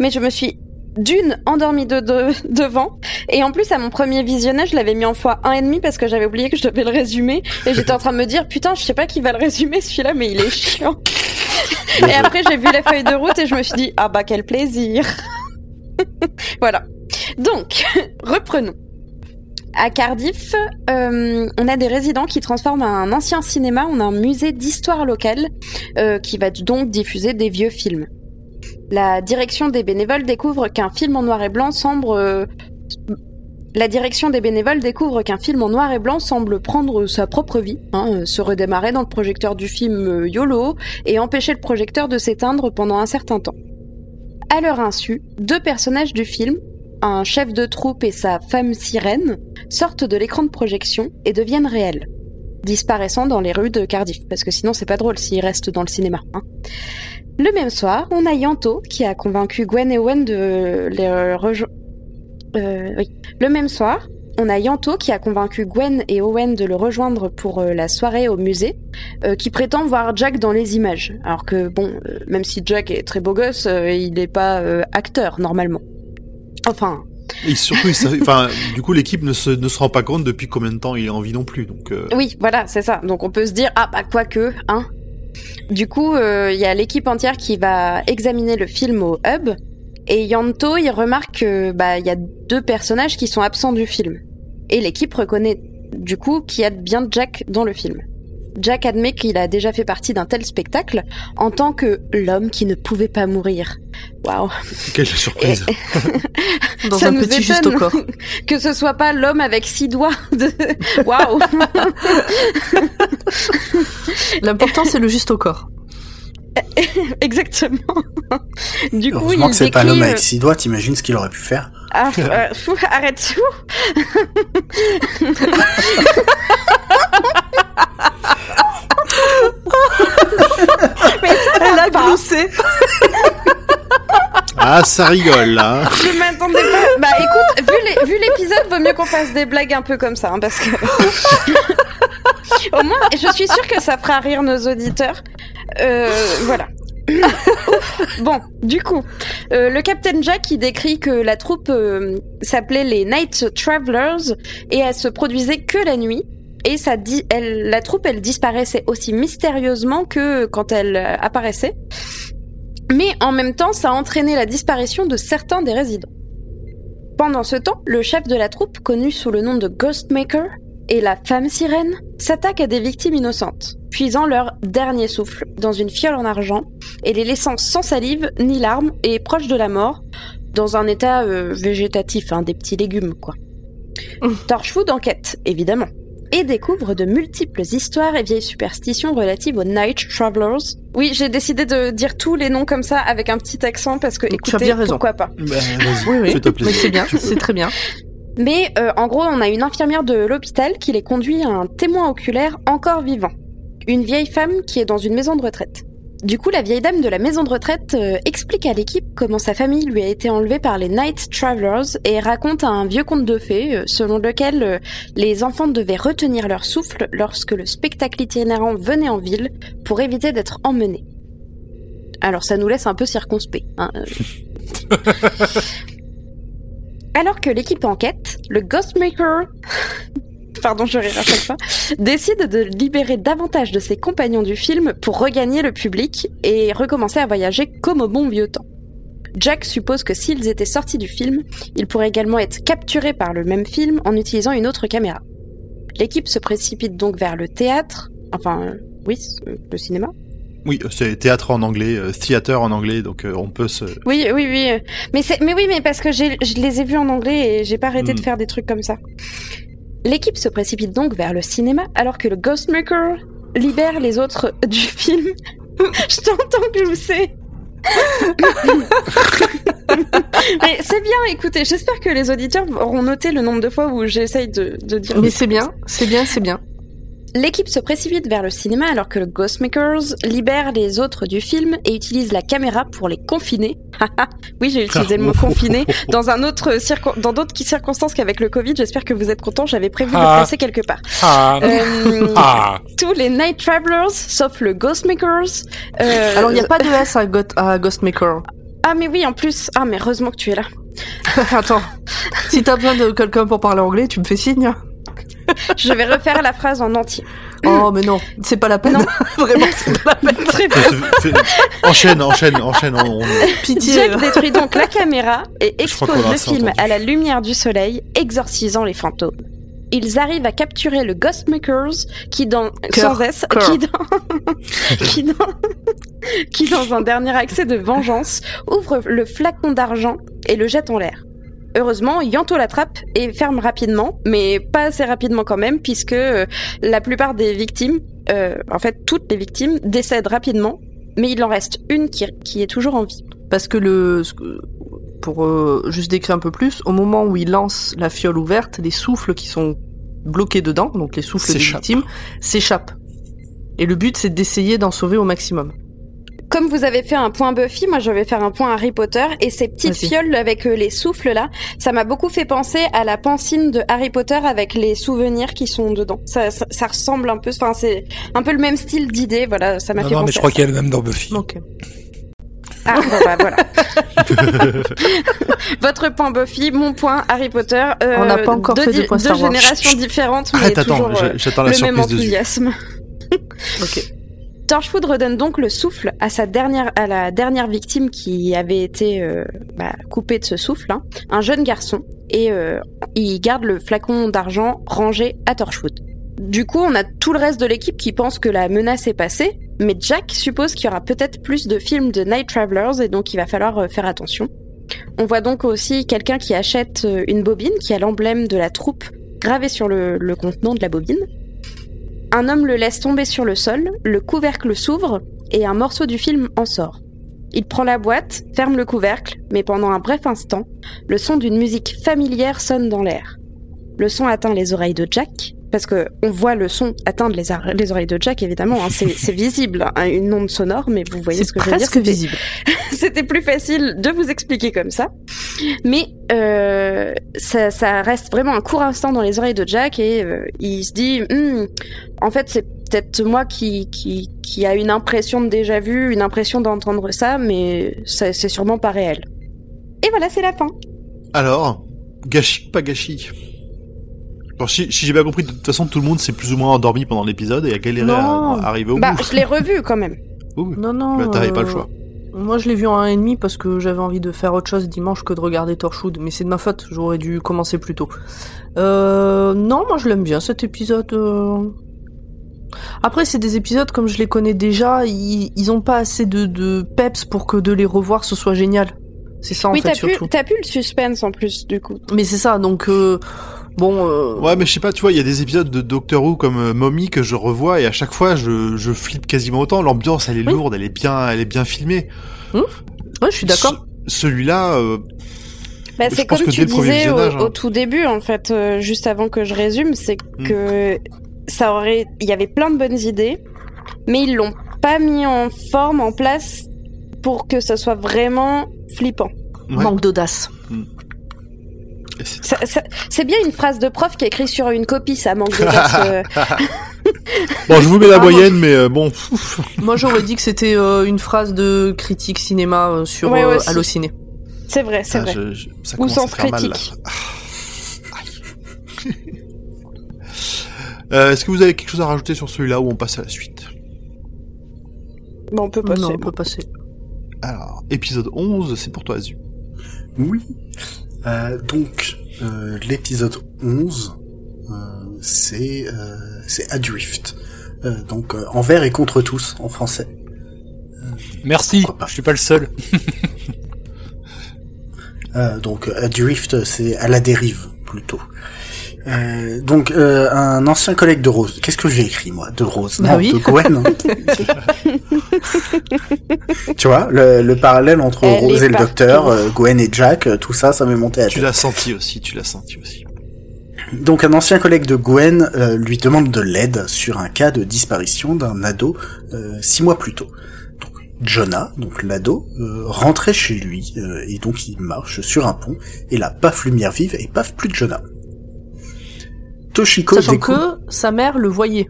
mais je me suis d'une endormie de, de- devant, et en plus à mon premier visionnage, je l'avais mis en fois un et demi parce que j'avais oublié que je devais le résumer, et j'étais en train de me dire putain, je sais pas qui va le résumer celui-là, mais il est chiant. et après j'ai vu la feuille de route et je me suis dit ah bah quel plaisir. voilà. Donc reprenons. À Cardiff, euh, on a des résidents qui transforment un ancien cinéma en un musée d'histoire locale euh, qui va donc diffuser des vieux films. La direction des bénévoles découvre qu'un film en noir et blanc semble... prendre sa propre vie, hein, euh, se redémarrer dans le projecteur du film euh, YOLO et empêcher le projecteur de s'éteindre pendant un certain temps. À leur insu, deux personnages du film, un chef de troupe et sa femme sirène, sortent de l'écran de projection et deviennent réels disparaissant dans les rues de Cardiff, parce que sinon c'est pas drôle s'ils restent dans le cinéma. hein. Le même soir, on a Yanto qui a convaincu Gwen et Owen de les rejoindre. oui. Le même soir, on a Yanto qui a convaincu Gwen et Owen de le rejoindre pour euh, la soirée au musée, euh, qui prétend voir Jack dans les images. Alors que bon, euh, même si Jack est très beau gosse, euh, il n'est pas euh, acteur normalement. Enfin, Et surtout, enfin, du coup, l'équipe ne se, ne se rend pas compte depuis combien de temps il est en vie non plus. Donc, euh, Oui, voilà, c'est ça. Donc on peut se dire ah bah quoique, hein. Du coup, euh, il y a l'équipe entière qui va examiner le film au hub et Yanto il remarque que bah il y a deux personnages qui sont absents du film et l'équipe reconnaît du coup qu'il y a bien Jack dans le film. Jack admet qu'il a déjà fait partie d'un tel spectacle en tant que l'homme qui ne pouvait pas mourir. Waouh. quelle surprise. Dans Ça un nous petit juste étonne. au corps. Que ce soit pas l'homme avec six doigts de waouh. L'important, c'est le juste au corps. Exactement. Du coup, Heureusement il que c'est pas l'homme euh, avec six doigts, t'imagines ce qu'il aurait pu faire Ah, euh, fou, arrête fou. Elle a gloussé. ah, ça rigole, là. hein. Je m'attendais pas. Bah écoute, vu l'épisode, vaut mieux qu'on fasse des blagues un peu comme ça, hein, parce que au moins, je suis sûre que ça fera rire nos auditeurs. Euh, voilà. Bon, du coup, euh, le Captain Jack il décrit que la troupe euh, s'appelait les Night Travelers et elle se produisait que la nuit. Et ça dit, elle, la troupe, elle disparaissait aussi mystérieusement que quand elle euh, apparaissait. Mais en même temps, ça a entraîné la disparition de certains des résidents. Pendant ce temps, le chef de la troupe, connu sous le nom de Ghostmaker, et la femme sirène s'attaquent à des victimes innocentes, puisant leur dernier souffle dans une fiole en argent et les laissant sans salive ni larmes et proches de la mort, dans un état euh, végétatif, hein, des petits légumes quoi. Torchwood enquête, évidemment, et découvre de multiples histoires et vieilles superstitions relatives aux Night Travelers. Oui, j'ai décidé de dire tous les noms comme ça avec un petit accent parce que, Tu as écoutez, bien raison. pourquoi pas. Bah, Oui, oui. c'est bien, c'est très bien. Mais euh, en gros, on a une infirmière de l'hôpital qui les conduit à un témoin oculaire encore vivant. Une vieille femme qui est dans une maison de retraite. Du coup, la vieille dame de la maison de retraite euh, explique à l'équipe comment sa famille lui a été enlevée par les Night Travelers et raconte un vieux conte de fées euh, selon lequel euh, les enfants devaient retenir leur souffle lorsque le spectacle itinérant venait en ville pour éviter d'être emmenés. Alors ça nous laisse un peu circonspect. Hein. Alors que l'équipe enquête, le Ghostmaker, pardon je rire à chaque fois, décide de libérer davantage de ses compagnons du film pour regagner le public et recommencer à voyager comme au bon vieux temps. Jack suppose que s'ils étaient sortis du film, ils pourraient également être capturés par le même film en utilisant une autre caméra. L'équipe se précipite donc vers le théâtre, enfin, oui, le cinéma. Oui, c'est théâtre en anglais, euh, theater en anglais, donc euh, on peut se. Oui, oui, oui. Mais, mais oui, mais parce que je les ai vus en anglais et j'ai pas arrêté Hmm. de faire des trucs comme ça. L'équipe se précipite donc vers le cinéma alors que le Ghostmaker libère les autres du film. je t'entends glousser. mais c'est bien, écoutez, j'espère que les auditeurs auront noté le nombre de fois où j'essaye de, de dire. Mais c'est bien, c'est bien, c'est bien. L'équipe se précipite vers le cinéma alors que le Ghostmakers libère les autres du film et utilise la caméra pour les confiner. Haha, oui, j'ai utilisé le mot confiner dans un autre circo- dans d'autres circonstances qu'avec le Covid. J'espère que vous êtes contents. J'avais prévu de le Ah. placer quelque part. Ah, Euh, ah. tous les Night Travelers, sauf le Ghostmakers. euh, Alors il n'y a pas de S à, à Ghostmaker. Ah mais oui, en plus. Ah mais heureusement que tu es là. Attends, si t'as besoin de quelqu'un pour parler anglais, tu me fais signe. Je vais refaire la phrase en entier. Oh mais non, c'est pas la peine. Non. Vraiment, c'est pas la peine. Très bien. Fais- fais- enchaîne, enchaîne, enchaîne. On, on- Pitié. Jack détruit donc la caméra et expose le film entendu. à la lumière du soleil, exorcisant les fantômes. Ils arrivent à capturer le Ghostmakers qui dans Cœur, sans S, cœur. qui dans, qui dans qui dans un dernier accès de vengeance ouvre le flacon d'argent et le jette en l'air. Heureusement, Yanto l'attrape et ferme rapidement, mais pas assez rapidement quand même, puisque euh, la plupart des victimes, euh, en fait toutes les victimes, décèdent rapidement, mais il en reste une qui, qui est toujours en vie. Parce que le, pour euh, juste décrire un peu plus, au moment où il lance la fiole ouverte, les souffles qui sont bloqués dedans, donc les souffles des victimes, s'échappent. Et le but, c'est d'essayer d'en sauver au maximum. Comme vous avez fait un point Buffy, moi je vais faire un point Harry Potter et ces petites fioles avec euh, les souffles là, ça m'a beaucoup fait penser à la pancine de Harry Potter avec les souvenirs qui sont dedans. Ça, ça, ça ressemble un peu, enfin c'est un peu le même style d'idée, voilà, ça m'a Non, fait non, penser. mais je crois qu'il y a le même dans Buffy. Ok. Ah bon bah voilà. Votre point Buffy, mon point Harry Potter. euh, On n'a pas encore deux, fait de point deux Star Wars. générations Chut, chut. différentes, mais Arrête, attends, euh, j'ai- j'attends la le même enthousiasme. Ok. Torchwood redonne donc le souffle à sa dernière, à la dernière victime qui avait été euh, bah, coupée de ce souffle, hein, un jeune garçon, et euh, il garde le flacon d'argent rangé à Torchwood. Du coup, on a tout le reste de l'équipe qui pense que la menace est passée, mais Jack suppose qu'il y aura peut-être plus de films de Night Travelers et donc il va falloir euh, faire attention. On voit donc aussi quelqu'un qui achète une bobine qui a l'emblème de la troupe gravé sur le, le contenant de la bobine. Un homme le laisse tomber sur le sol, le couvercle s'ouvre et un morceau du film en sort. Il prend la boîte, ferme le couvercle, mais pendant un bref instant, le son d'une musique familière sonne dans l'air. Le son atteint les oreilles de Jack, parce que on voit le son atteindre les, oreilles de Jack, évidemment, hein, c'est c'est visible, hein, une onde sonore, mais vous voyez ce C'est que je veux dire. presque c'était- visible. c'était plus facile de vous expliquer comme ça. Mais euh, ça, ça reste vraiment un court instant dans les oreilles de Jack et euh, il se dit, Hmm, en fait, c'est peut-être moi qui, qui, qui a une impression de déjà vu, une impression d'entendre ça, mais ça- c'est sûrement pas réel. Et voilà, c'est la fin. Alors, gâchis pas gâchis Alors, si, si j'ai bien compris, de toute façon, tout le monde s'est plus ou moins endormi pendant l'épisode et a galéré à, Non. à arriver au Bah, bout. je l'ai revu quand même. Oui. Non, non. Bah, t'avais pas le euh, choix. Moi, je l'ai vu en 1,5 parce que j'avais envie de faire autre chose dimanche que de regarder Torchwood. Mais c'est de ma faute, j'aurais dû commencer plus tôt. Euh, non, moi, je l'aime bien cet épisode. euh. Après, c'est des épisodes comme je les connais déjà, ils, ils ont pas assez de, de peps pour que de les revoir ce soit génial. C'est ça en oui, fait t'as surtout. t'as pu le suspense en plus, du coup. Mais c'est ça, donc euh, bon. euh, Ouais, mais je sais pas, tu vois, il y a des épisodes de Doctor Who comme euh, Mommy que je revois et à chaque fois, je, je flippe quasiment autant. L'ambiance, elle est Oui. lourde, elle est bien, elle est bien filmée. Ouais, je suis d'accord. Ce- Celui-là, euh, Bah, c'est comme que tu disais au, hein. au tout début, en fait, euh, juste avant que je résume, c'est Mm. que ça aurait, il y avait plein de bonnes idées, mais ils l'ont pas mis en forme, en place, pour que ça soit vraiment flippant. ouais, Manque d'audace. C'est- bien une phrase de prof qui est écrite sur une copie, ça manque d'audace. euh. Bon, je vous mets la Ah, moi, moyenne, mais euh, bon, Moi, j'aurais dit que c'était euh, une phrase de critique cinéma euh, sur Ouais, euh, aussi. Allociné. c'est vrai, c'est ah, vrai. je- je- ça Ou sens critique. Ah. Euh, Est-ce que vous avez quelque chose à rajouter sur celui-là ou on passe à la suite? Bon, on peut passer. Non, on peut passer. Alors, épisode 11, c'est pour toi, Azu. Oui. Euh, donc, euh, l'épisode 11, euh, c'est euh, c'est Adrift. Euh, donc euh, envers et contre tous en français. Merci, je suis pas le seul. Euh, donc Adrift, c'est à la dérive plutôt. Euh, donc euh, un ancien collègue de Rose. Qu'est-ce que j'ai écrit moi de Rose Bah Non, oui. de Gwen. tu vois le, le parallèle entre Elle Rose et le docteur, euh, Gwen et Jack, euh, tout ça, ça m'est monté à la Tu l'as senti aussi, tu l'as senti aussi. Donc un ancien collègue de Gwen euh, lui demande de l'aide sur un cas de disparition d'un ado euh, six mois plus tôt. Donc, Jonah, donc l'ado, euh, rentrait chez lui euh, et donc il marche sur un pont et là, paf, lumière vive et paf, plus de Jonah. Toshiko Sachant découvre... que sa mère le voyait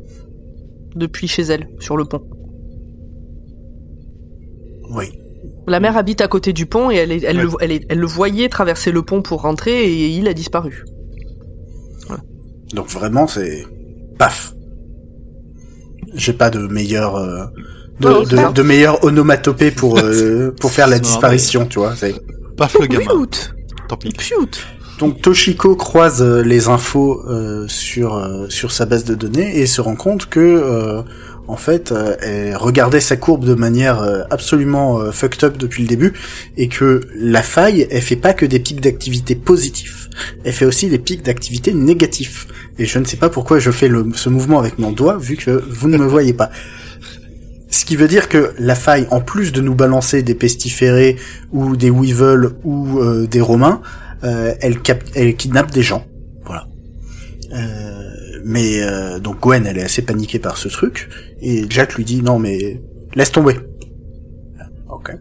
depuis chez elle, sur le pont. Oui. La mère habite à côté du pont et elle, est- elle, Ouais. le, elle, est- elle le voyait traverser le pont pour rentrer et il a disparu. Donc vraiment, c'est... Paf. J'ai pas de meilleur... euh, de, Non, de, c'est ça. de meilleur onomatopée pour, euh, pour faire la disparition, tu vois. Paf le gamin. Tant pis. Donc Toshiko croise euh, les infos euh, sur euh, sur sa base de données et se rend compte que en fait elle regardait sa courbe de manière absolument fucked up depuis le début et que la faille elle fait pas que des pics d'activité positifs, elle fait aussi des pics d'activité négatifs. Et je ne sais pas pourquoi je fais ce mouvement avec mon doigt vu que vous ne me voyez pas. Ce qui veut dire que la faille, en plus de nous balancer des pestiférés ou des weevils ou des romains, elle, cap- elle kidnappe des gens. Voilà. Euh, mais euh, donc Gwen, elle est assez paniquée par ce truc, et Jack lui dit non mais laisse tomber. Ok.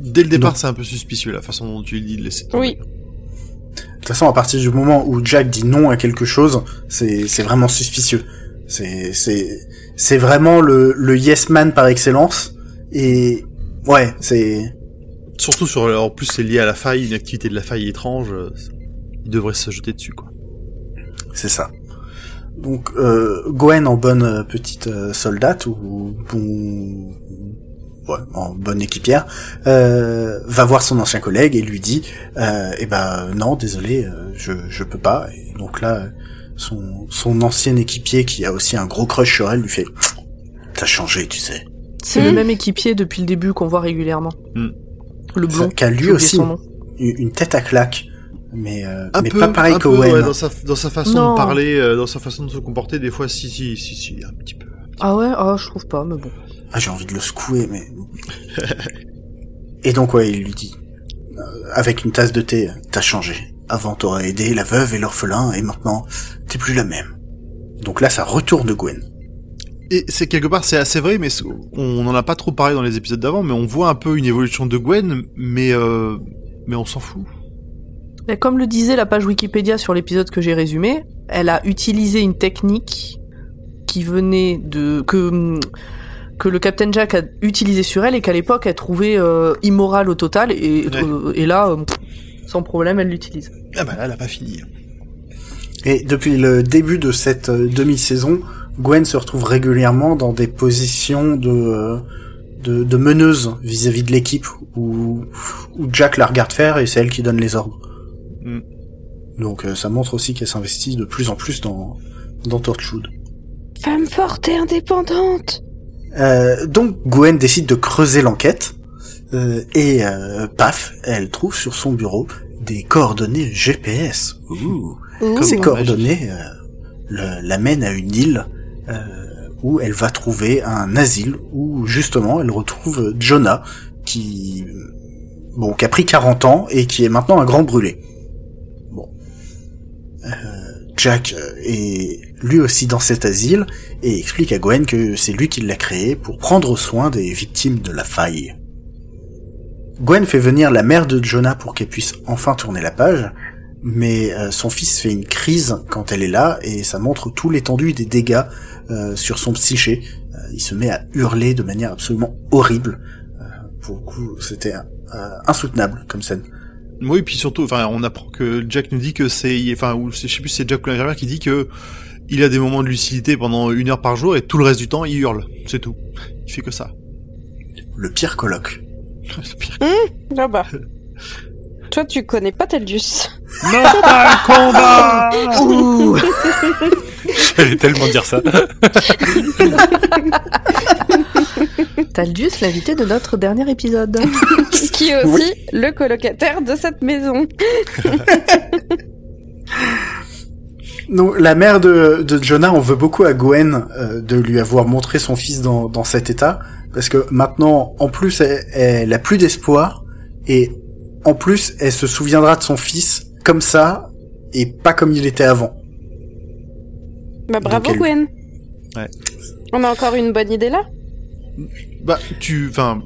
Dès le départ, c'est un peu suspicieux la façon dont tu lui dis de laisser tomber. Oui. De toute façon, à partir du moment où Jack dit non à quelque chose, c'est c'est vraiment suspicieux. C'est c'est c'est vraiment le le yes man par excellence. Et ouais, c'est Surtout sur, en plus c'est lié à la faille, une activité de la faille étrange, euh, il devrait se jeter dessus quoi. c'est ça. Donc euh, Gwen en bonne euh, petite euh, soldate ou bon ouais, en bonne équipière euh, va voir son ancien collègue et lui dit euh, eh ben non désolé je je peux pas et donc là son son ancien équipier qui a aussi un gros crush sur elle lui fait t'as changé tu sais C'est Hmm. le même équipier depuis le début qu'on voit régulièrement. Hmm. Le blond. Qui a lui aussi une tête à claque mais euh, mais peu, pas pareil qu'Owen ouais, dans sa, dans sa façon Non. de parler, euh, dans sa façon de se comporter, des fois, si, si, si, si, un petit peu. Ah ouais Ah, je trouve pas, mais bon. Ah, j'ai envie de le secouer, mais... Et donc, ouais, il lui dit, euh, avec une tasse de thé, t'as changé. Avant, t'aurais aidé la veuve et l'orphelin, et maintenant, t'es plus la même. Donc là, ça retourne Gwen. Et c'est quelque part, c'est assez vrai, mais on n'en a pas trop parlé dans les épisodes d'avant, mais on voit un peu une évolution de Gwen, mais euh, mais on s'en fout. Comme le disait la page Wikipédia sur l'épisode que j'ai résumé, elle a utilisé une technique qui venait de que que le Captain Jack a utilisé sur elle et qu'à l'époque elle trouvait euh, immorale au total et, Ouais. euh, et là euh, sans problème elle l'utilise. Ah bah là, elle a pas fini. Et depuis le début de cette demi-saison, Gwen se retrouve régulièrement dans des positions de, euh, de, de meneuse vis-à-vis de l'équipe, où, où Jack la regarde faire et c'est elle qui donne les ordres. Mm. Donc euh, ça montre aussi qu'elle s'investit de plus en plus dans, dans Torchwood. Femme forte et indépendante. Euh, donc Gwen décide de creuser l'enquête euh, et euh, paf, elle trouve sur son bureau des coordonnées GPS. Ouh. Ouh. Ces coordonnées euh, le- l'amènent à une île euh, où elle va trouver un asile où justement elle retrouve Jonah qui bon qui a pris 40 ans et qui est maintenant un grand brûlé. Bon. Euh, Jack euh, est lui aussi dans cet asile et explique à Gwen que c'est lui qui l'a créé pour prendre soin des victimes de la faille. Gwen fait venir la mère de Jonah pour qu'elle puisse enfin tourner la page, mais euh, son fils fait une crise quand elle est là et ça montre tout l'étendue des dégâts euh, sur son psyché. Euh, il se met à hurler de manière absolument horrible. Euh, pour le coup, c'était euh, insoutenable comme scène. Oui, puis surtout, enfin, on apprend que Jack nous dit que c'est, enfin, ou c'est- je sais plus si c'est Jack ou l'infirmière qui dit que il a des moments de lucidité pendant une heure par jour et tout le reste du temps il hurle, c'est tout. Il fait que ça. Le pire colloque. C'est pire. Ah bah. Toi, tu connais pas Teldius. Mortal Kombat J'allais tellement dire ça. Taldius, l'invité de notre dernier épisode. qui est aussi le colocataire de cette maison. Donc la mère de, de Jonah, on veut beaucoup à Gwen euh, de lui avoir montré son fils dans, dans cet état, parce que maintenant, en plus, elle, elle a plus d'espoir, et en plus, elle se souviendra de son fils comme ça, et pas comme il était avant. Bah bravo elle- Gwen. Ouais. On a encore une bonne idée là. Bah, tu, enfin,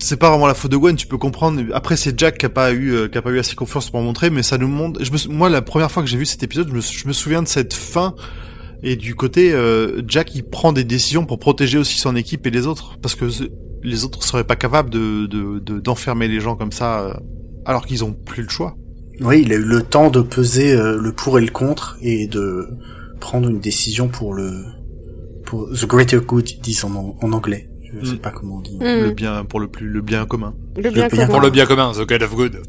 c'est pas vraiment la faute de Gwen, tu peux comprendre. Après, c'est Jack qui a pas eu, euh, qui a pas eu assez confiance pour en montrer, mais ça nous montre. Je me, moi, la première fois que j'ai vu cet épisode, je me, sou- je me souviens de cette fin et du côté euh, Jack, il prend des décisions pour protéger aussi son équipe et les autres, parce que les autres seraient pas capables de de- de- d'enfermer les gens comme ça, euh, alors qu'ils ont plus le choix. Oui, il a eu le temps de peser euh, le pour et le contre, et de prendre une décision pour le... pour the greater good, ils disent en, en anglais. Je sais Mm. pas comment on dit. Hmm, Le bien pour le plus, le bien commun. le bien commun. Pour le bien commun, The of Good.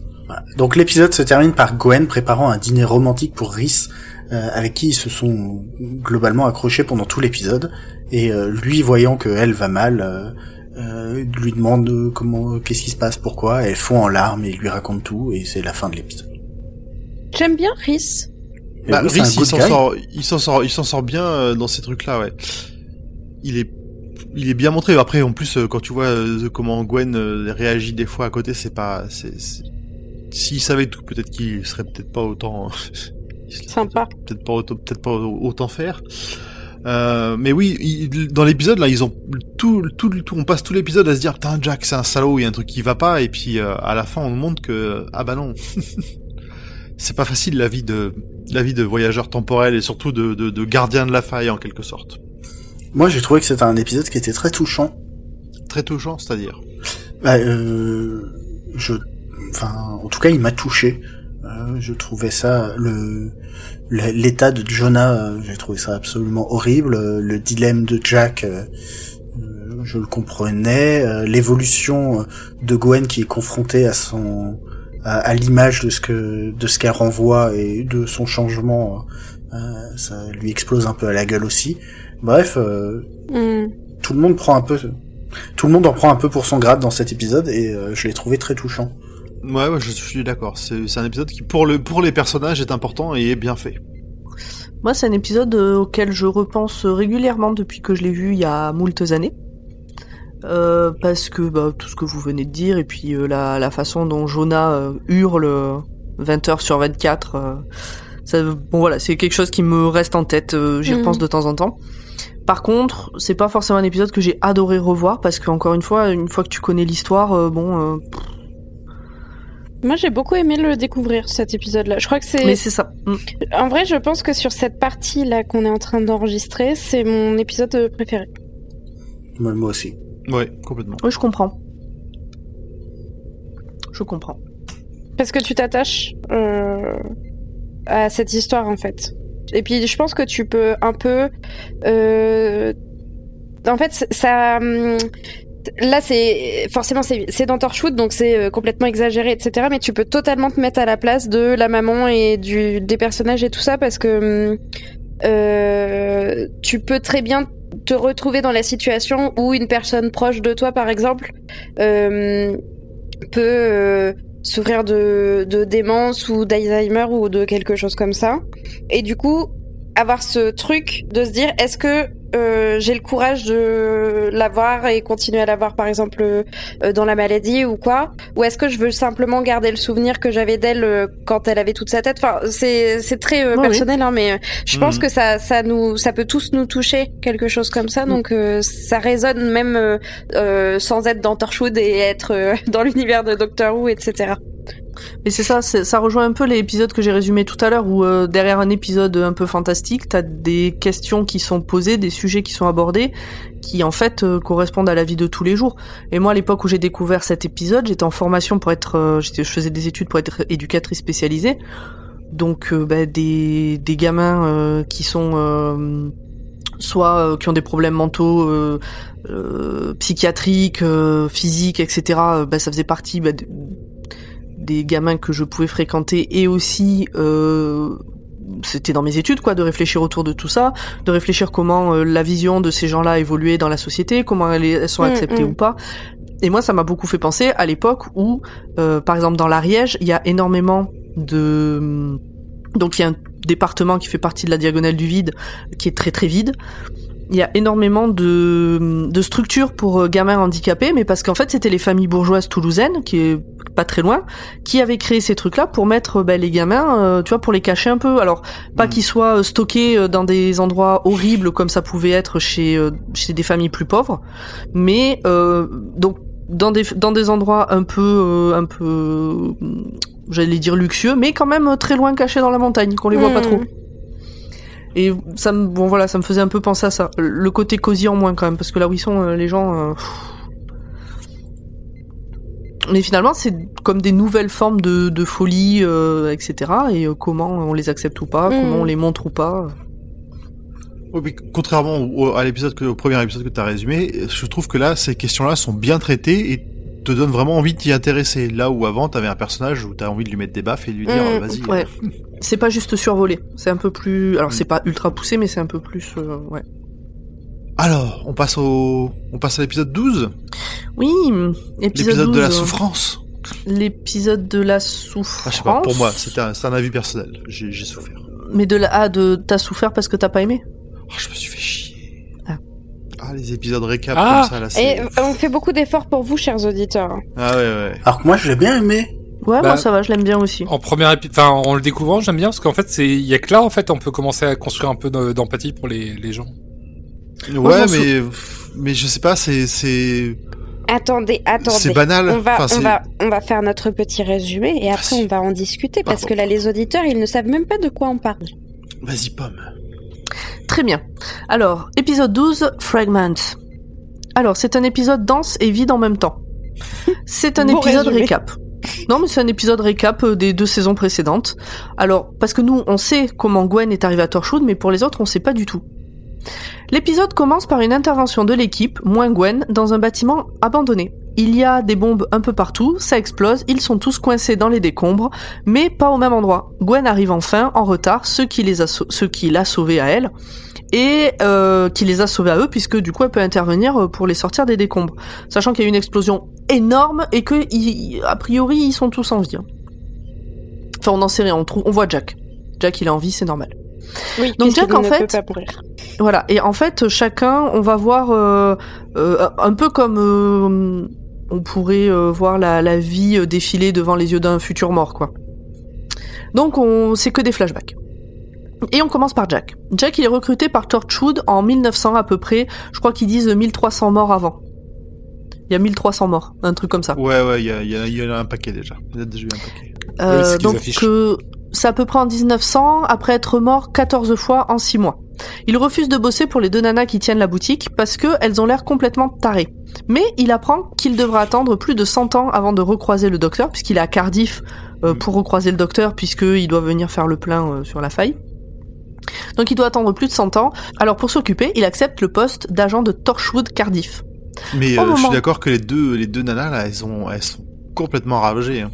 Donc l'épisode se termine par Gwen préparant un dîner romantique pour Rhys, euh, avec qui ils se sont globalement accrochés pendant tout l'épisode, et euh, lui voyant que elle va mal, euh, euh, lui demande euh, comment, qu'est-ce qui se passe, pourquoi, elle fond en larmes et il lui raconte tout, et c'est la fin de l'épisode. J'aime bien Rhys. Bah, oui, Rhys, il s'en sort, il s'en sort, il s'en sort bien euh, dans ces trucs-là, ouais. Il est, il est bien montré. Après, en plus, euh, quand tu vois euh, comment Gwen euh, réagit des fois à côté, c'est pas, c'est, c'est- s'il savait tout, peut-être qu'il serait peut-être pas autant, Sympa. peut-être pas autant, peut-être pas autant faire. Euh, mais oui, il- dans l'épisode là, ils ont tout, tout, tout, on passe tout l'épisode à se dire putain Jack c'est un salaud, il y a un truc qui va pas, et puis euh, à la fin on nous montre que ah bah non, c'est pas facile la vie de la vie de voyageur temporel et surtout de, de, de gardien de la faille en quelque sorte. Moi j'ai trouvé que c'était un épisode qui était très touchant. Très touchant, c'est-à-dire? Bah, euh, je, enfin, en tout cas, il m'a touché. Euh, je trouvais ça le le- l'état de Jonah, euh, j'ai trouvé ça absolument horrible. Euh, Le dilemme de Jack, euh, je le comprenais. L'évolution de Gwen qui est confrontée à son à, à l'image de ce que de ce qu'elle renvoie et de son changement, ça lui explose un peu à la gueule aussi. Bref, Hmm. tout le monde prend un peu tout le monde en prend un peu pour son grade dans cet épisode et je l'ai trouvé très touchant. Ouais, ouais, je suis d'accord. C'est un épisode qui pour le pour les personnages est important et est bien fait. Moi, c'est un épisode euh, auquel je repense régulièrement depuis que je l'ai vu il y a moultes années. Euh, parce que bah, tout ce que vous venez de dire, et puis euh, la, la façon dont Jonah euh, hurle euh, 20 heures sur 24, euh, ça, bon voilà, c'est quelque chose qui me reste en tête, euh, j'y Mhm. repense de temps en temps. Par contre, c'est pas forcément un épisode que j'ai adoré revoir, parce que encore une fois, une fois que tu connais l'histoire, euh, bon, euh, Moi j'ai beaucoup aimé le découvrir cet épisode là. Je crois que c'est mais c'est ça. Mm. En vrai, je pense que sur cette partie là qu'on est en train d'enregistrer, c'est mon épisode préféré. Moi, moi aussi. Ouais, complètement. Oui, je comprends. Je comprends. Parce que tu t'attaches euh, à cette histoire en fait. Et puis je pense que tu peux un peu... euh, En fait, ça... Là, c'est forcément c'est dans Torchwood, donc c'est euh, complètement exagéré, etc. Mais tu peux totalement te mettre à la place de la maman et du des personnages et tout ça parce que hum, euh, tu peux très bien te retrouver dans la situation où une personne proche de toi, par exemple, euh, peut souffrir de, de démence ou d'Alzheimer ou de quelque chose comme ça. Et du coup, avoir ce truc de se dire, est-ce que euh, j'ai le courage de l'avoir et continuer à l'avoir, par exemple, euh, dans la maladie ou quoi Ou est-ce que je veux simplement garder le souvenir que j'avais d'elle euh, quand elle avait toute sa tête? Enfin, c'est c'est très euh, oui. personnel, hein, mais euh, je pense Mhm. que ça ça nous ça peut tous nous toucher quelque chose comme ça. Donc euh, ça résonne même euh, euh, sans être dans Torchwood et être euh, dans l'univers de Doctor Who, etc. Mais c'est ça, ça rejoint un peu l'épisode que j'ai résumé tout à l'heure où euh, derrière un épisode un peu fantastique, t'as des questions qui sont posées, des sujets qui sont abordés, qui en fait euh, correspondent à la vie de tous les jours. Et moi, à l'époque où j'ai découvert cet épisode, j'étais en formation pour être, euh, je faisais des études pour être éducatrice spécialisée, donc bah, des des gamins qui sont soit qui ont des problèmes mentaux, psychiatriques, physiques, etc. bah, ça faisait partie bah, des gamins que je pouvais fréquenter et aussi euh, c'était dans mes études quoi, de réfléchir autour de tout ça, de réfléchir comment euh, la vision de ces gens-là a évolué dans la société, comment elles, elles sont Mm, acceptées mm. ou pas. Et moi, ça m'a beaucoup fait penser à l'époque où, euh, par exemple, dans l'Ariège, il y a énormément de donc il y a un département qui fait partie de la diagonale du vide, qui est très très vide. Il y a énormément de, de structures pour euh, gamins handicapés, mais parce qu'en fait c'était les familles bourgeoises toulousaines, qui est pas très loin, qui avaient créé ces trucs-là pour mettre ben, les gamins, euh, tu vois, pour les cacher un peu. Alors pas Mm. qu'ils soient euh, stockés euh, dans des endroits horribles comme ça pouvait être chez euh, chez des familles plus pauvres, mais euh, donc dans des dans des endroits un peu euh, un peu euh, j'allais dire luxueux, mais quand même euh, très loin cachés dans la montagne, qu'on les voit pas Mm. trop. Et ça me, bon voilà, ça me faisait un peu penser à ça. Le côté cosy en moins quand même, parce que là où ils sont, euh, les gens. euh. Mais finalement, c'est comme des nouvelles formes de, de folie, euh, etc. Et euh, comment on les accepte ou pas, Mm. comment on les montre ou pas. Mais contrairement au, à l'épisode que, au premier épisode que tu as résumé, je trouve que là, ces questions-là sont bien traitées et te donnent vraiment envie de t'y intéresser. Là où avant, t'avais un personnage où t'as envie de lui mettre des baffes et de lui dire, Mm, euh, vas-y. ouais. euh, C'est pas juste survolé, c'est un peu plus. Alors Mm. c'est pas ultra poussé, mais c'est un peu plus. euh, ouais. Alors, on passe au, on passe à l'épisode 12. Oui, épisode L'épisode de la 12, souffrance. L'épisode de la souffrance. Ah, je sais pas, pour moi, un, c'est un avis personnel. J'ai, souffert. Mais de la. Ah, de. T'as souffert parce que t'as pas aimé Oh, je me suis. Ah. Ah, les épisodes récap Ah. comme ça, là, c'est... Et on fait beaucoup d'efforts pour vous, chers auditeurs. Ah ouais, ouais. Alors que moi, je l'ai bien aimé. Ouais, Bah, moi ça va, je l'aime bien aussi. En première épi- enfin en le découvrant, j'aime bien parce qu'en fait c'est il y a que là en fait on peut commencer à construire un peu de- d'empathie pour les, les gens. Ouais, mais, mais je sais pas, c'est, c'est, Attendez, attendez. c'est banal. On va, Enfin, on, c'est- va, on va faire notre petit résumé et après Vas-y. on va en discuter parce Pardon. que là les auditeurs ils ne savent même pas de quoi on parle. Vas-y, pomme. Très bien. Alors, épisode 12, Fragment. Alors, c'est un épisode dense et vide en même temps. C'est un Bon épisode résumé. récap. Non, mais c'est un épisode récap euh, des deux saisons précédentes. Alors, parce que nous, on sait comment Gwen est arrivée à Torchwood, mais pour les autres, on sait pas du tout. L'épisode commence par une intervention de l'équipe, moins Gwen, dans un bâtiment abandonné. Il y a des bombes un peu partout, ça explose, ils sont tous coincés dans les décombres, mais pas au même endroit. Gwen arrive enfin, en retard, ce qui les a, sau- ce qui l'a sauvé à elle, et euh, qui les a sauvés à eux, puisque du coup elle peut intervenir euh, pour les sortir des décombres. Sachant qu'il y a eu une explosion énorme et que, a priori, ils sont tous en vie. hein. Enfin, on n'en sait rien, on, trouve, on voit Jack. Jack, il est en vie, c'est normal. Oui, Donc, Jack, en fait-. Voilà, et en fait, chacun, on va voir euh, euh, un peu comme on pourrait euh, voir la, la vie euh, défiler devant les yeux d'un futur mort, quoi. Donc, on, c'est que des flashbacks. Et on commence par Jack. Jack, il est recruté par Torchwood en 1900 à peu près. Je crois qu'ils disent 1300 morts avant. Il y a 1300 morts, un truc comme ça. Ouais, ouais, il y, a, il y, a, il y en a un paquet déjà. Il y a déjà eu un paquet. Euh, donc c'est à peu près en 1900, après être mort 14 fois en 6 mois. Il refuse de bosser pour les deux nanas qui tiennent la boutique parce que elles ont l'air complètement tarées. Mais il apprend qu'il devra attendre plus de 100 ans avant de recroiser le docteur, puisqu'il est à Cardiff euh, Mm. pour recroiser le docteur, puisqu'il doit venir faire le plein euh, sur la faille. Donc il doit attendre plus de 100 ans. Alors pour s'occuper, il accepte le poste d'agent de Torchwood Cardiff. Mais euh, je suis d'accord que les deux, les deux nanas là, elles ont, elles sont complètement ravagées. Hein.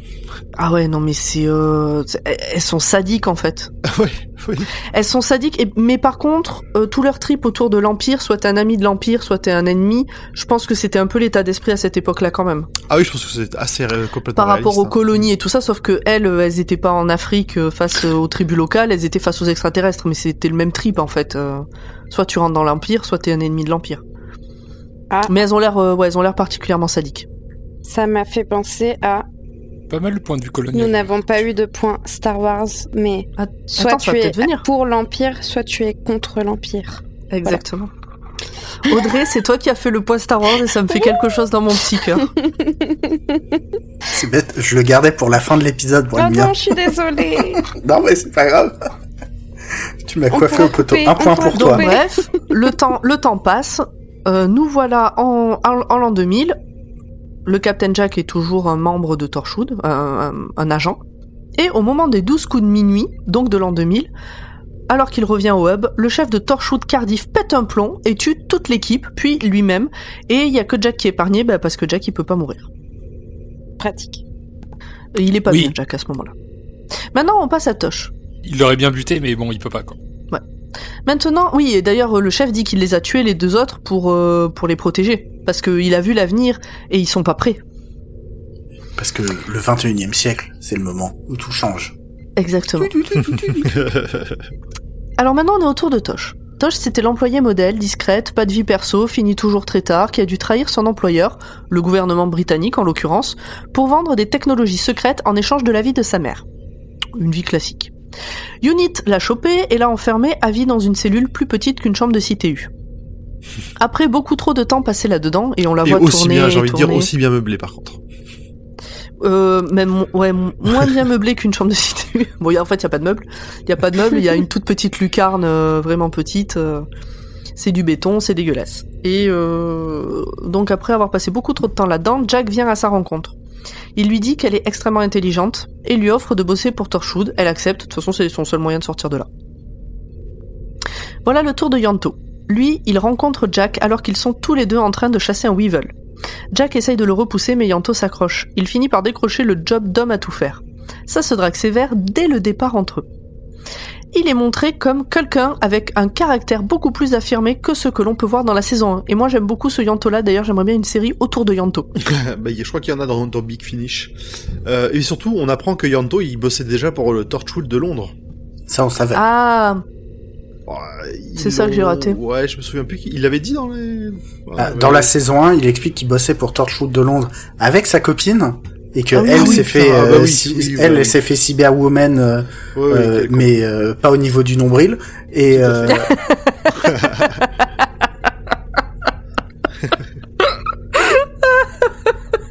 Ah ouais, non mais c'est... Euh, elles sont sadiques en fait. ouais, oui. Elles sont sadiques, et, mais par contre, euh, tout leur trip autour de l'Empire, soit t'es un ami de l'Empire, soit t'es un ennemi, je pense que c'était un peu l'état d'esprit à cette époque-là quand même. Ah oui, je pense que c'est assez euh, complètement Par rapport aux hein. colonies et tout ça, sauf que elles, euh, elles étaient pas en Afrique euh, face aux tribus locales, elles étaient face aux extraterrestres, mais c'était le même trip en fait. euh, soit tu rentres dans l'Empire, soit t'es un ennemi de l'Empire. Ah. Mais elles ont l'air, euh, ouais, elles ont l'air particulièrement sadiques. Ça m'a fait penser à Pas mal le point de vue nous colonial. n'avons pas eu de point Star Wars, mais soit tu es venir. pour l'Empire, soit tu es contre l'Empire. Exactement. Audrey, c'est toi qui as fait le point Star Wars et ça me fait quelque chose dans mon petit cœur. C'est bête, je le gardais pour la fin de l'épisode, le mien. Pardon, je suis désolée. Non, mais c'est pas grave. Tu m'as coiffé au poteau. Un point pour toi. Bref, le temps, le temps passe. Euh, nous voilà en, en, en l'an 2000. Le Captain Jack est toujours un membre de Torchwood, un, un- un agent. Et au moment des 12 coups de minuit, donc de l'an 2000, alors qu'il revient au hub, le chef de Torchwood Cardiff pète un plomb et tue toute l'équipe, puis lui-même. Et il y a que Jack qui est épargné, bah, parce que Jack il peut pas mourir. Pratique. Et Il est pas Oui. bien Jack à ce moment-là. Maintenant on passe à Tosh. il l'aurait bien buté, mais bon, il peut pas quoi. Maintenant, oui, et d'ailleurs, le chef dit qu'il les a tués les deux autres pour, euh, pour les protéger. Parce qu'il a vu l'avenir et ils sont pas prêts. Parce que le 21 e siècle, c'est le moment où tout change. Exactement. Alors maintenant, on est autour de Tosh. Tosh, c'était l'employée modèle, discrète, pas de vie perso, finit toujours très tard, qui a dû trahir son employeur, le gouvernement britannique en l'occurrence, pour vendre des technologies secrètes en échange de la vie de sa mère. Une vie classique. Unit l'a chopé et l'a enfermé à vie dans une cellule plus petite qu'une chambre de CTU. Après beaucoup trop de temps passé là-dedans, et on la Et voit aussi tourner bien, j'ai envie de dire aussi bien meublé par contre. Euh, même ouais, moins bien meublé qu'une chambre de cité. Bon, y a- en fait, il y a pas de meubles. Il y a pas de meubles, il y a une toute petite lucarne euh, vraiment petite. euh, c'est du béton, c'est dégueulasse. Et euh, donc après avoir passé beaucoup trop de temps là-dedans, Jack vient à sa rencontre. Il lui dit qu'elle est extrêmement intelligente et lui offre de bosser pour Torchwood. Elle accepte. De toute façon, c'est son seul moyen de sortir de là. Voilà le tour de Yanto. Lui, il rencontre Jack alors qu'ils sont tous les deux en train de chasser un Weevil. Jack essaye de le repousser mais Yanto s'accroche. Il finit par décrocher le job d'homme à tout faire. Ça se drague sévère dès le départ entre eux. Il est montré comme quelqu'un avec un caractère beaucoup plus affirmé que ce que l'on peut voir dans la saison 1. Et moi j'aime beaucoup ce Yanto là, d'ailleurs j'aimerais bien une série autour de Yanto. bah, y a- je crois qu'il y en a dans, dans Big Finish. Euh, et surtout, on apprend que Yanto, il bossait déjà pour le Torchwood de Londres. Ça, on savait. Ah, C'est ça que j'ai raté. Ouais, je me souviens plus. qu'il- Il l'avait dit dans les. Ah, Ouais, dans ouais. la saison 1, il explique qu'il bossait pour Torchwood de Londres avec sa copine et que Ah oui, elle oui, s'est fait, ah bah euh, oui, cy- oui, oui, elle, s'est fait cyberwoman, euh, Ouais, ouais, euh, mais euh, pas au niveau du nombril. Et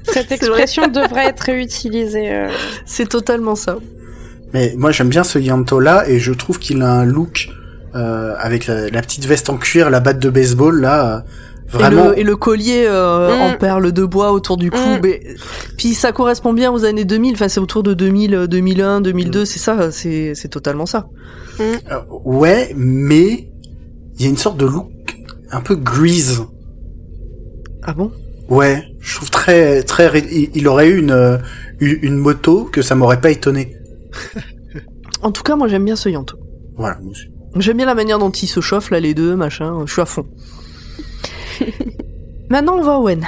Cette expression devrait être réutilisée. euh. c'est totalement ça. mais moi j'aime bien ce Yanto là et je trouve qu'il a un look euh, avec la, la petite veste en cuir, la batte de baseball là, euh, vraiment. Et le, et le collier euh, Mm. en perles de bois autour du cou. Mm. mais- Puis ça correspond bien aux années 2000, enfin c'est autour de 2000, euh, 2001, 2002, c'est ça, c'est c'est totalement ça. Euh, ouais, mais il y a une sorte de look un peu grease. Ah bon? Ouais, je trouve très très. Il, aurait eu une euh, une une moto que ça m'aurait pas étonné. En tout cas, moi j'aime bien ce Yanto. Voilà. moi aussi. J'aime bien la manière dont ils se chauffent là les deux, machin, je suis à fond. Maintenant on à Owen.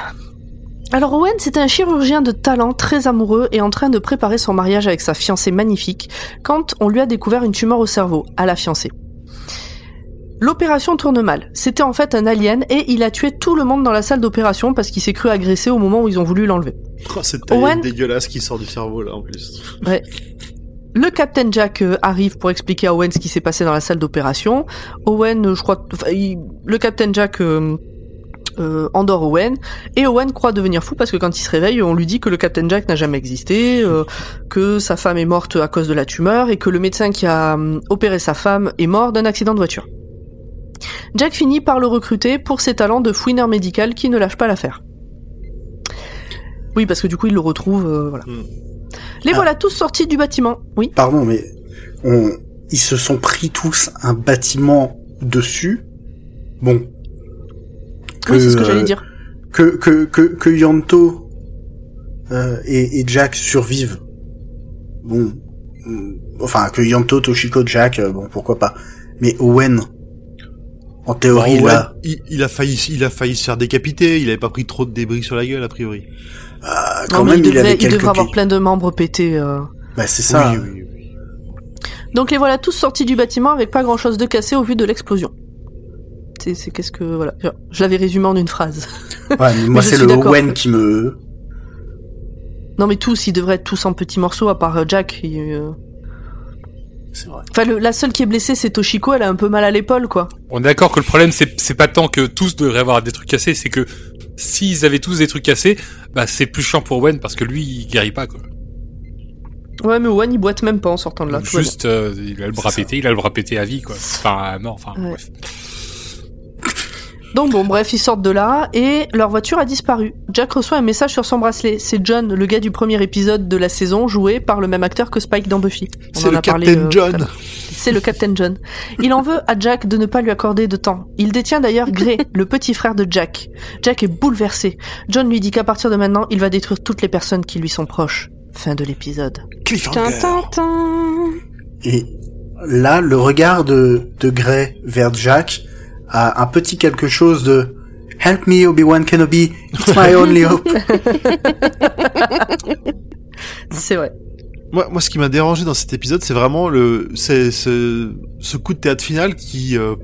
Alors Owen, c'est un chirurgien de talent très amoureux et en train de préparer son mariage avec sa fiancée magnifique quand on lui a découvert une tumeur au cerveau, à la fiancée. L'opération tourne mal. C'était en fait un alien et il a tué tout le monde dans la salle d'opération parce qu'il s'est cru agressé au moment où ils ont voulu l'enlever. Oh, cette Owen- dégueulasse qui sort du cerveau là en plus. Ouais. Le Captain Jack euh, arrive pour expliquer à Owen ce qui s'est passé dans la salle d'opération. Owen, euh, je crois, enfin, il- le Captain Jack euh, euh, endort Owen et Owen croit devenir fou parce que quand il se réveille, on lui dit que le Captain Jack n'a jamais existé, euh, que sa femme est morte à cause de la tumeur et que le médecin qui a euh, opéré sa femme est mort d'un accident de voiture. Jack finit par le recruter pour ses talents de fouineur médical qui ne lâche pas l'affaire. Oui, parce que du coup, il le retrouve, euh, voilà. Hmm. Les Ah. voilà tous sortis du bâtiment. Oui. Pardon, mais on, ils se sont pris tous un bâtiment dessus. Bon. Oui, c'est ce que euh, j'allais dire. Que que que que Yanto euh, et, et Jack survivent. Bon. hum, Enfin, que Yanto, Toshiko, Jack, euh, bon, pourquoi pas. Mais Owen, en théorie, là, il, il a failli, il a failli se faire décapiter. Il avait pas pris trop de débris sur la gueule a priori. euh, quand même, il il, devait, avait il quelques devrait avoir plein de membres pétés. euh. Bah, c'est ça. Oui, oui, oui. Donc les voilà tous sortis du bâtiment avec pas grand chose de cassé au vu de l'explosion. C'est, c'est qu'est-ce que voilà. Je l'avais résumé en une phrase. Ouais, mais moi, c'est le d'accord. Owen qui me... Non mais tous, ils devraient être tous en petits morceaux à part euh, Jack. il, euh. C'est vrai. Enfin, le- la seule qui est blessée, c'est Toshiko. Elle a un peu mal à l'épaule, quoi. On est d'accord que le problème, c'est c'est pas tant que tous devraient avoir des trucs cassés, c'est que s'ils avaient tous des trucs cassés, bah c'est plus chiant pour Owen parce que lui, il guérit pas quoi. Ouais, mais Owen il boite même pas en sortant de là. Juste, euh, il a le bras C'est ça. pété, il a le bras pété à vie quoi. Enfin, à mort, enfin Ouais. bref. Donc bon, bref, ils sortent de là et leur voiture a disparu. Jack reçoit un message sur son bracelet. C'est John, le gars du premier épisode de la saison, joué par le même acteur que Spike dans Buffy. C'est le a parlé, Captain euh, John. C'est le Captain John. Il en veut à Jack de ne pas lui accorder de temps. Il détient d'ailleurs Gray, le petit frère de Jack. Jack est bouleversé. John lui dit qu'à partir de maintenant, il va détruire toutes les personnes qui lui sont proches. Fin de l'épisode. Et là, le regard de, de Grey vers Jack a un petit quelque chose de Help me, Obi-Wan Kenobi, it's my only hope. C'est vrai. Moi, moi, ce qui m'a dérangé dans cet épisode, c'est vraiment le, c'est ce, ce coup de théâtre final qui, euh,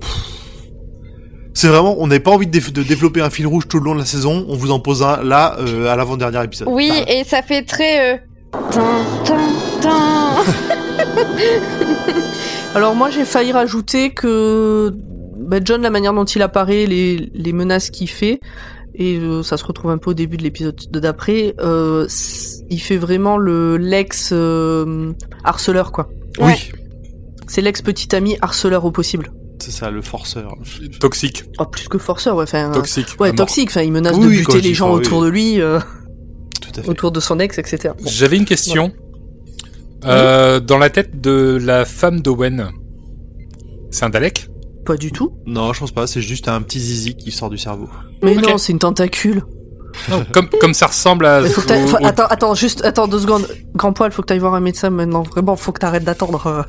c'est vraiment, on n'avait pas envie de, développer un fil rouge tout le long de la saison. On vous en pose un là, euh, à l'avant-dernier épisode. Oui, et ça fait très... Euh... Alors moi j'ai failli rajouter que bah, John, la manière dont il apparaît, les, les menaces qu'il fait, et euh, ça se retrouve un peu au début de l'épisode de d'après, euh, il fait vraiment le l'ex euh, harceleur quoi. Ouais. Oui, C'est l'ex petit ami harceleur au possible. c'est ça, le forceur. Toxique. Oh, plus que forceur, ouais. Enfin, Toxique. ouais, toxique. Enfin, il menace Oui, de buter les gens autour oui. de lui, euh, Tout à fait. autour de son ex, etc. Bon. J'avais une question. Euh, Dans la tête de la femme d'Owen, c'est un Dalek? Pas du tout. Non, je pense pas. C'est juste un petit zizi qui sort du cerveau. Mais non, c'est une tentacule. comme, comme ça ressemble à... Mais faut que t'ailles- au- faut- au- Attends, attends, juste, attends deux secondes. Grand poil, faut que t'ailles voir un médecin maintenant. Vraiment, faut que t'arrêtes d'attendre. euh.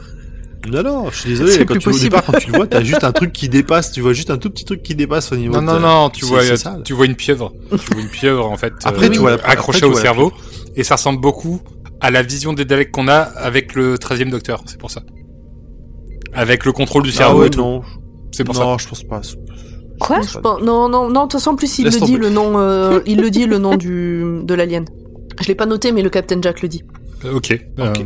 Non, non, je suis désolé. C'est Quand plus tu, au possible. départ, quand tu le vois, t'as juste un truc qui dépasse. Tu vois juste un tout petit truc qui dépasse au niveau. Non, de non, non, tu vois, sale. tu vois une pieuvre. tu vois une pieuvre, en fait, Après, euh, tu vois accrochée tu au vois cerveau. Et ça ressemble beaucoup à la vision des Daleks qu'on a avec le 13e Docteur, c'est pour ça. Avec le contrôle du Ah cerveau ouais, et tout. non. C'est pour non, je pense pas. Quoi Je pense Je pas. pense- Non, non, non. De toute façon, en plus, il Laisse le dit tomber. le nom. euh, il le dit le nom du de l'alien. Je l'ai pas noté, mais le Captain Jack le dit. Euh, Ok. Euh, Ok.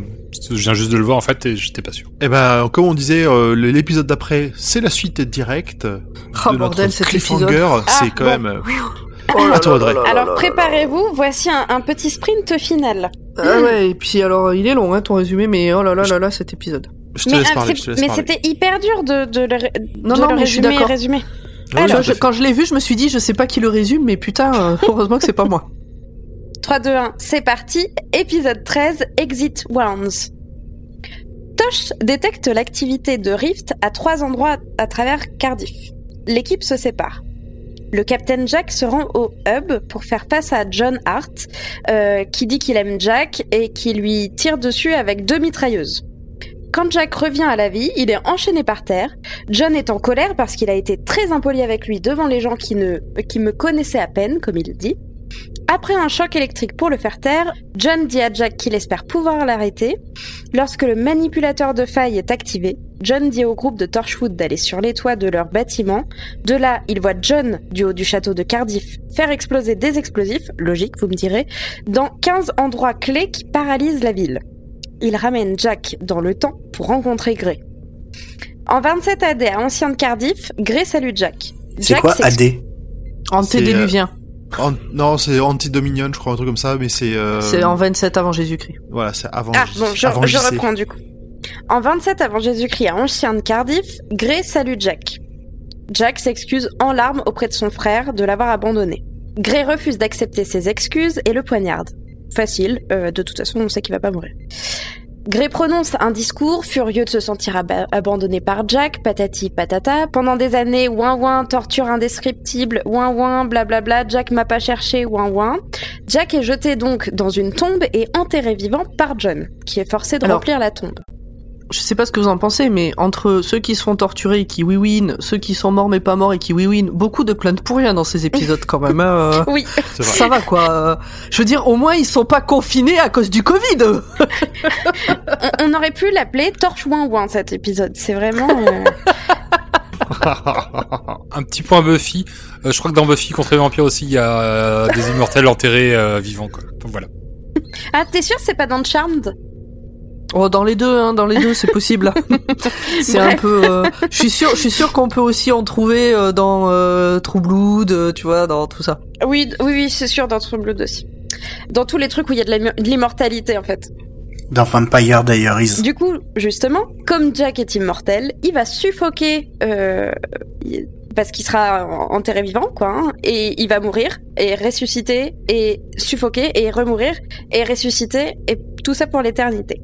je viens juste de le voir, en fait, et j'étais pas sûr. Eh ben, comme on disait, euh, l'épisode d'après, c'est la suite directe Oh de bordel, notre cet cliffhanger. épisode. c'est Ah, quand bon. même. Oh là À toi, là Audrey. là là Alors préparez-vous, voici un, un petit sprint final. Ah ouais, et puis alors, il est long, hein, ton résumé, mais oh là là là là, cet épisode. Je te mais laisse ah, parler. c'est- Je te laisse mais parler. c'était hyper dur de, de le, Non, de non, le mais je suis résumer, oui, je- fait. quand je l'ai vu, je me suis dit, je sais pas qui le résume, mais putain, euh, heureusement que c'est pas moi. 3, 2, 1, c'est parti. Épisode 13, Exit Wounds. Tosh détecte l'activité de Rift à trois endroits à travers Cardiff. L'équipe se sépare. Le Captain Jack se rend au hub pour faire face à John Hart, euh, qui dit qu'il aime Jack et qui lui tire dessus avec deux mitrailleuses. Quand Jack revient à la vie, il est enchaîné par terre. John est en colère parce qu'il a été très impoli avec lui devant les gens qui, ne, me connaissaient à peine, comme il dit. Après un choc électrique pour le faire taire, John dit à Jack qu'il espère pouvoir l'arrêter. Lorsque le manipulateur de faille est activé, John dit au groupe de Torchwood d'aller sur les toits de leur bâtiment. De là, il voit John, du haut du château de Cardiff, faire exploser des explosifs, logique vous me direz, dans 15 endroits clés qui paralysent la ville. Il ramène Jack dans le temps pour rencontrer Gray. En 27 AD à Ancien de Cardiff, Gray salue Jack. C'est quoi AD Antédéluvien. An- non, c'est Anti-Dominion, je crois, un truc comme ça, mais c'est. euh, C'est en 27 avant Jésus-Christ. Voilà, c'est avant. Ah, bon, je, avant je JC. reprends du coup. En 27 avant Jésus-Christ à Ancien de Cardiff, Gray salue Jack. Jack s'excuse en larmes auprès de son frère de l'avoir abandonné. Gray refuse d'accepter ses excuses et le poignarde. Facile, euh, de toute façon on sait qu'il va pas mourir. Gray prononce un discours, furieux de se sentir aba- abandonné par Jack, patati patata. Pendant des années, ouin ouin, torture indescriptible, ouin ouin, blablabla, Jack m'a pas cherché, ouin ouin. Jack est jeté donc dans une tombe et enterré vivant par John, qui est forcé de Alors- remplir la tombe. Je sais pas ce que vous en pensez, mais entre ceux qui se font torturer et qui oui-win, ceux qui sont morts mais pas morts et qui oui-win, beaucoup de plaintes pour rien dans ces épisodes quand même. hein, euh. Oui. Ça va quoi. Je veux dire, au moins ils sont pas confinés à cause du Covid. eux. on, on aurait pu l'appeler Torche ouin ouin cet épisode. C'est vraiment. euh, Un petit point Buffy. Euh, je crois que dans Buffy contre les vampires aussi, il y a euh, des immortels enterrés euh, vivants. Quoi. Donc voilà. Ah, t'es sûr c'est pas dans Charmed? Oh, dans les deux, hein, dans les deux, c'est possible. c'est un peu. euh, Je suis sûr, je suis sûr qu'on peut aussi en trouver euh, dans euh, True Blood, euh, tu vois, dans tout ça. Oui, oui, oui, c'est sûr dans True Blood aussi. Dans tous les trucs où il y a de l'immortalité en fait. Dans Vampire Diaries. Du coup, justement, comme Jack est immortel, il va suffoquer euh, parce qu'il sera en- enterré vivant, quoi, hein, et il va mourir et ressusciter et suffoquer et remourir et ressusciter et tout ça pour l'éternité.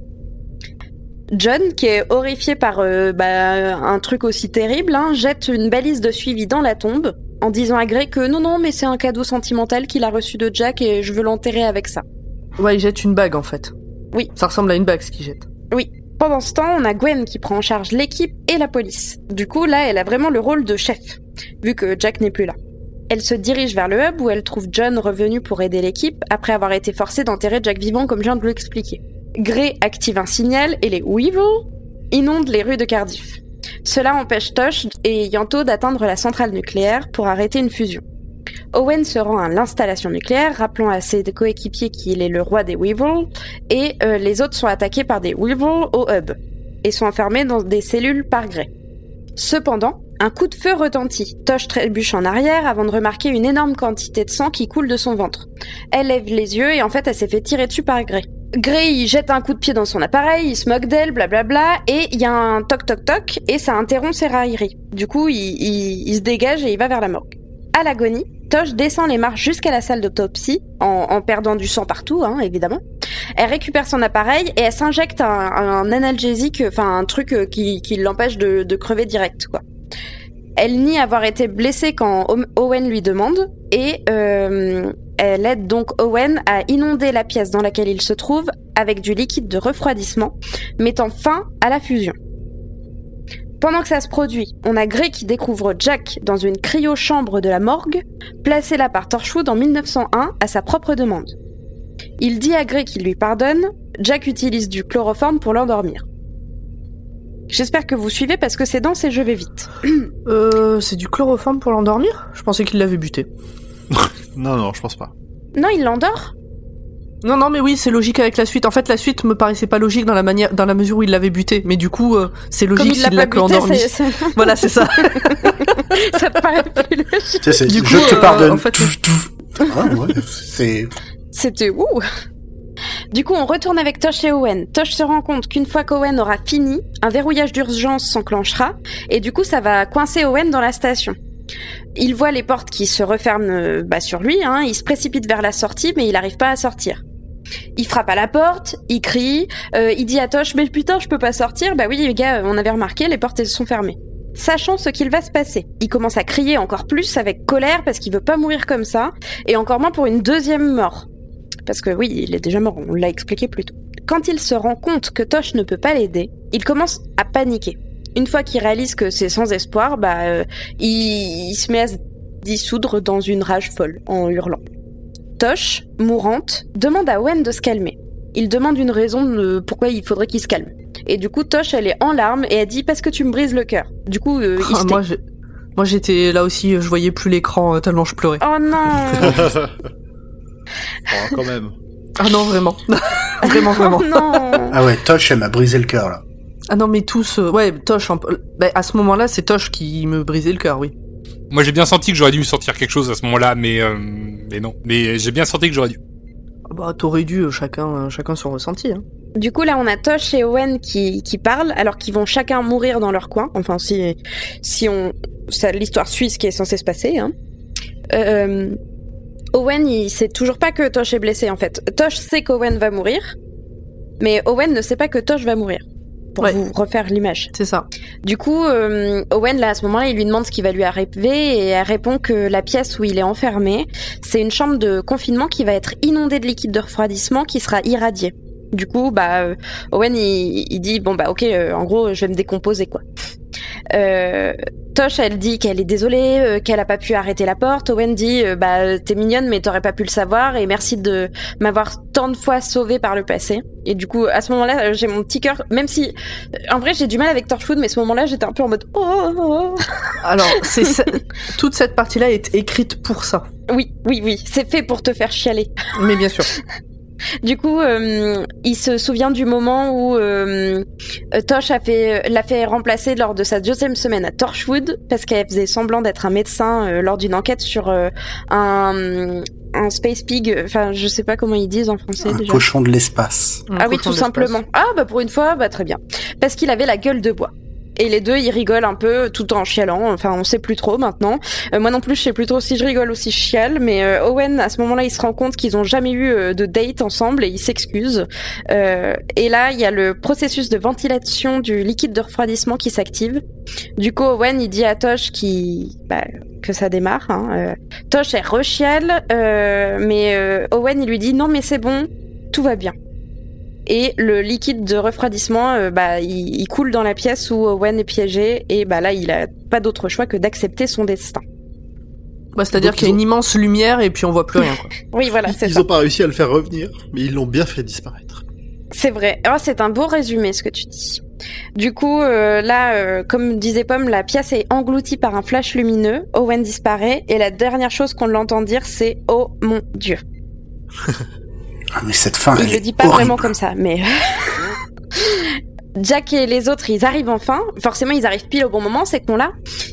John, qui est horrifié par euh, bah, un truc aussi terrible, hein, jette une balise de suivi dans la tombe en disant à Grey que non, non, mais c'est un cadeau sentimental qu'il a reçu de Jack et je veux l'enterrer avec ça. Ouais, il jette une bague en fait. Oui. Ça ressemble à une bague ce qu'il jette. Pendant ce temps, on a Gwen qui prend en charge l'équipe et la police. Du coup, là, elle a vraiment le rôle de chef, vu que Jack n'est plus là. Elle se dirige vers le hub où elle trouve John revenu pour aider l'équipe après avoir été forcée d'enterrer Jack vivant comme je viens de l'expliquer. Gray active un signal et les Weevil inondent les rues de Cardiff. Cela empêche Tosh et Yanto d'atteindre la centrale nucléaire pour arrêter une fusion. Owen se rend à l'installation nucléaire, rappelant à ses coéquipiers qu'il est le roi des Weevil, et euh, les autres sont attaqués par des Weevil au hub, et sont enfermés dans des cellules par Grey. Cependant, un coup de feu retentit. Tosh trébuche en arrière avant de remarquer une énorme quantité de sang qui coule de son ventre. Elle lève les yeux et en fait elle s'est fait tirer dessus par Grey. Grey il jette un coup de pied dans son appareil, il se moque d'elle, blablabla, et il y a un toc toc toc et ça interrompt ses railleries. Du coup il, il- il se dégage et il va vers la morgue. À l'agonie, Tosh descend les marches jusqu'à la salle d'autopsie, en, en perdant du sang partout, hein, évidemment. Elle récupère son appareil et elle s'injecte un, un analgésique, enfin un truc euh, qui, qui l'empêche de, de crever direct, quoi. Elle nie avoir été blessée quand Owen lui demande et euh, elle aide donc Owen à inonder la pièce dans laquelle il se trouve avec du liquide de refroidissement, mettant fin à la fusion. Pendant que ça se produit, on a Gray qui découvre Jack dans une cryo-chambre de la morgue, placée là par Torchwood en 1901 à sa propre demande. Il dit à Gray qu'il lui pardonne, Jack utilise du chloroforme pour l'endormir. J'espère que vous suivez parce que c'est dense et je vais vite. Euh, c'est du chloroforme pour l'endormir? Je pensais qu'il l'avait buté. Non, non, je pense pas. Non, il l'endort? Non, non, mais oui, c'est logique avec la suite. En fait, la suite me paraissait pas logique dans la manière, dans la mesure où il l'avait buté. Mais du coup, euh, c'est logique s'il l'a que endormi. c'est- Voilà, c'est ça. ça te paraît plus logique. C'est- Du je coup, te euh, pardonne. en fait- Ah, ouais, c'est C'était ouh. Du coup, on retourne avec Tosh et Owen. Tosh se rend compte qu'une fois qu'Owen aura fini, un verrouillage d'urgence s'enclenchera et du coup, ça va coincer Owen dans la station. Il voit les portes qui se referment euh, bah, sur lui, hein, il se précipite vers la sortie, mais il n'arrive pas à sortir. Il frappe à la porte, il crie, euh, il dit à Tosh Mais putain, je peux pas sortir Bah oui, les gars, on avait remarqué, les portes elles sont fermées. Sachant ce qu'il va se passer, il commence à crier encore plus avec colère parce qu'il veut pas mourir comme ça, et encore moins pour une deuxième mort. Parce que oui, il est déjà mort, on l'a expliqué plus tôt. Quand il se rend compte que Tosh ne peut pas l'aider, il commence à paniquer. Une fois qu'il réalise que c'est sans espoir, bah, euh, il, il se met à se dissoudre dans une rage folle en hurlant. Tosh, mourante, demande à Owen de se calmer. Il demande une raison de pourquoi il faudrait qu'il se calme. Et du coup, Tosh, elle est en larmes et elle dit parce que tu me brises le cœur. Du coup, euh, il Ah, moi, j'étais là aussi, je voyais plus l'écran euh, tellement je pleurais. Oh non Oh, quand même. Ah non, vraiment. vraiment, vraiment. Oh non Ah ouais, Tosh, elle m'a brisé le cœur, là. Ah non, mais tous, euh, ouais, Tosh, bah, à ce moment-là, c'est Tosh qui me brisait le cœur, oui. Moi, j'ai bien senti que j'aurais dû sortir quelque chose à ce moment-là, mais euh, mais non. Mais j'ai bien senti que j'aurais dû. Ah Bah, t'aurais dû, chacun, chacun son ressenti, hein. Du coup, là, on a Tosh et Owen qui, qui parlent, alors qu'ils vont chacun mourir dans leur coin. Enfin, si, si on, ça, l'histoire suit ce qui est censé se passer, hein. Euh, Owen, il sait toujours pas que Tosh est blessé, en fait. Tosh sait qu'Owen va mourir, mais Owen ne sait pas que Tosh va mourir. Pour Ouais. vous refaire l'image. C'est ça. Du coup, euh, Owen, là, à ce moment-là, il lui demande ce qui va lui arriver et elle répond que la pièce où il est enfermé, c'est une chambre de confinement qui va être inondée de liquide de refroidissement qui sera irradié. Du coup, bah, euh, Owen, il, il dit, bon, bah, ok, euh, en gros, je vais me décomposer, quoi. Euh, Tosh, elle dit qu'elle est désolée, euh, qu'elle a pas pu arrêter la porte. Owen dit, euh, bah, t'es mignonne, mais t'aurais pas pu le savoir et merci de m'avoir tant de fois sauvée par le passé. Et du coup, à ce moment-là, j'ai mon petit cœur, même si, en vrai, j'ai du mal avec Torchwood, mais ce moment-là, j'étais un peu en mode, oh, oh, oh. Alors, c'est ce- toute cette partie-là est écrite pour ça. oui, oui, oui, c'est fait pour te faire chialer. Mais bien sûr. Du coup, euh, il se souvient du moment où euh, euh, Tosh a fait, l'a fait remplacer lors de sa deuxième semaine à Torchwood parce qu'elle faisait semblant d'être un médecin euh, lors d'une enquête sur euh, un, un space pig. Enfin, je sais pas comment ils disent en français Un déjà. cochon de l'espace. Ah oui, tout simplement. Ah bah pour une fois, bah très bien. Parce qu'il avait la gueule de bois. Et les deux, ils rigolent un peu tout en chialant. Enfin, on sait plus trop maintenant. Euh, moi non plus, je sais plus trop si je rigole ou si je chiale. Mais euh, Owen, à ce moment-là, il se rend compte qu'ils ont jamais eu euh, de date ensemble et il s'excuse. Et là, il y a le processus de ventilation du liquide de refroidissement qui s'active. Du coup, Owen, il dit à Tosh bah, que ça démarre. Hein. Tosh, elle rechiale, mais Owen, il lui dit non, mais c'est bon, tout va bien. Et le liquide de refroidissement, euh, bah, il, il coule dans la pièce où Owen est piégé et bah là, il a pas d'autre choix que d'accepter son destin. Bah, c'est-à-dire qu'il y a ont- une immense lumière et puis on voit plus rien. Quoi. Oui, voilà, c'est Ils ça. ont pas réussi à le faire revenir, mais ils l'ont bien fait disparaître. C'est vrai. Oh, c'est un beau résumé ce que tu dis. Du coup, euh, là, euh, comme disait Pomme, la pièce est engloutie par un flash lumineux. Owen disparaît et la dernière chose qu'on l'entend dire, c'est Oh mon Dieu. Ah, mais cette fin, Il elle le est dit pas horrible. vraiment comme ça, mais. Jack et les autres, ils arrivent enfin. Forcément, ils arrivent pile au bon moment, c'est qu'on là.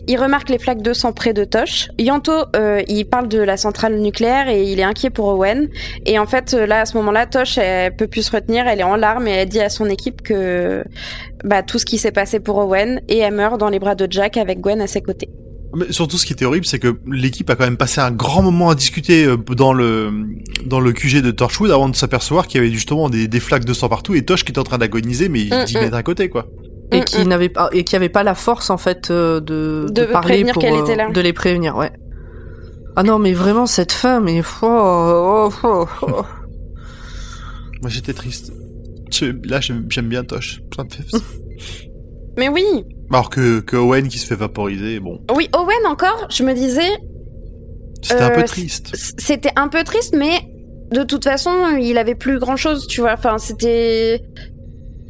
Ils remarquent les flaques de sang près de Tosh. Yanto, euh, il parle de la centrale nucléaire et il est inquiet pour Owen. Et en fait, euh, là, à ce moment-là, Tosh, elle peut plus se retenir, elle est en larmes et elle dit à son équipe que bah, tout ce qui s'est passé pour Owen et elle meurt dans les bras de Jack avec Gwen à ses côtés. Mais surtout, ce qui était horrible, c'est que l'équipe a quand même passé un grand moment à discuter euh, dans le dans le QG de Torchwood avant de s'apercevoir qu'il y avait justement des, des flaques de sang partout et Tosh qui était en train d'agoniser, mais Mm, 10 mm. mètres à côté, quoi. Et Mm, qui mm. n'avait pas et qui avait pas la force en fait euh, de, De parler prévenir pour qu'elle euh, était là. de les prévenir, ouais. Ah non, mais vraiment cette fin, mais oh, oh, oh, oh. Moi, j'étais triste. Là, j'aime j'aime bien Tosh. Ça me fait... Mais oui, Alors que, que Owen qui se fait vaporiser, bon, oui, Owen encore, je me disais, c'était un Euh, peu triste. C'était un peu triste, mais de toute façon, il avait plus grand chose, tu vois. Enfin, c'était.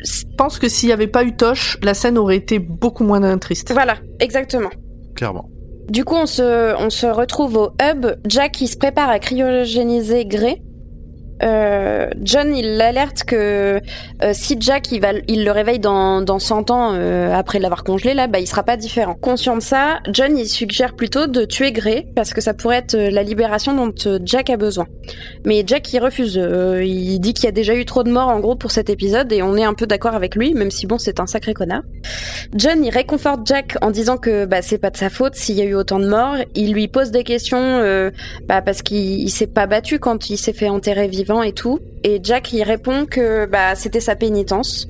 Je pense que s'il y avait pas eu Tosh, la scène aurait été beaucoup moins triste. Voilà, exactement. Clairement. Du coup, on se, on se retrouve au hub. Jack, il se prépare à cryogéniser Grey. Euh, John, il l'alerte que euh, si Jack il, le réveille dans, dans 100 ans euh, après l'avoir congelé, là, bah, il sera pas différent. Conscient de ça, John il suggère plutôt de tuer Grey parce que ça pourrait être euh, la libération dont Jack a besoin. Mais Jack il refuse. Il dit qu'il y a déjà eu trop de morts en gros pour cet épisode et on est un peu d'accord avec lui, même si bon, c'est un sacré connard. John, il réconforte Jack en disant que bah, c'est pas de sa faute s'il y a eu autant de morts. Il lui pose des questions bah, parce qu'il il s'est pas battu quand il s'est fait enterrer vivant et tout. Et Jack, il répond que bah, c'était sa pénitence.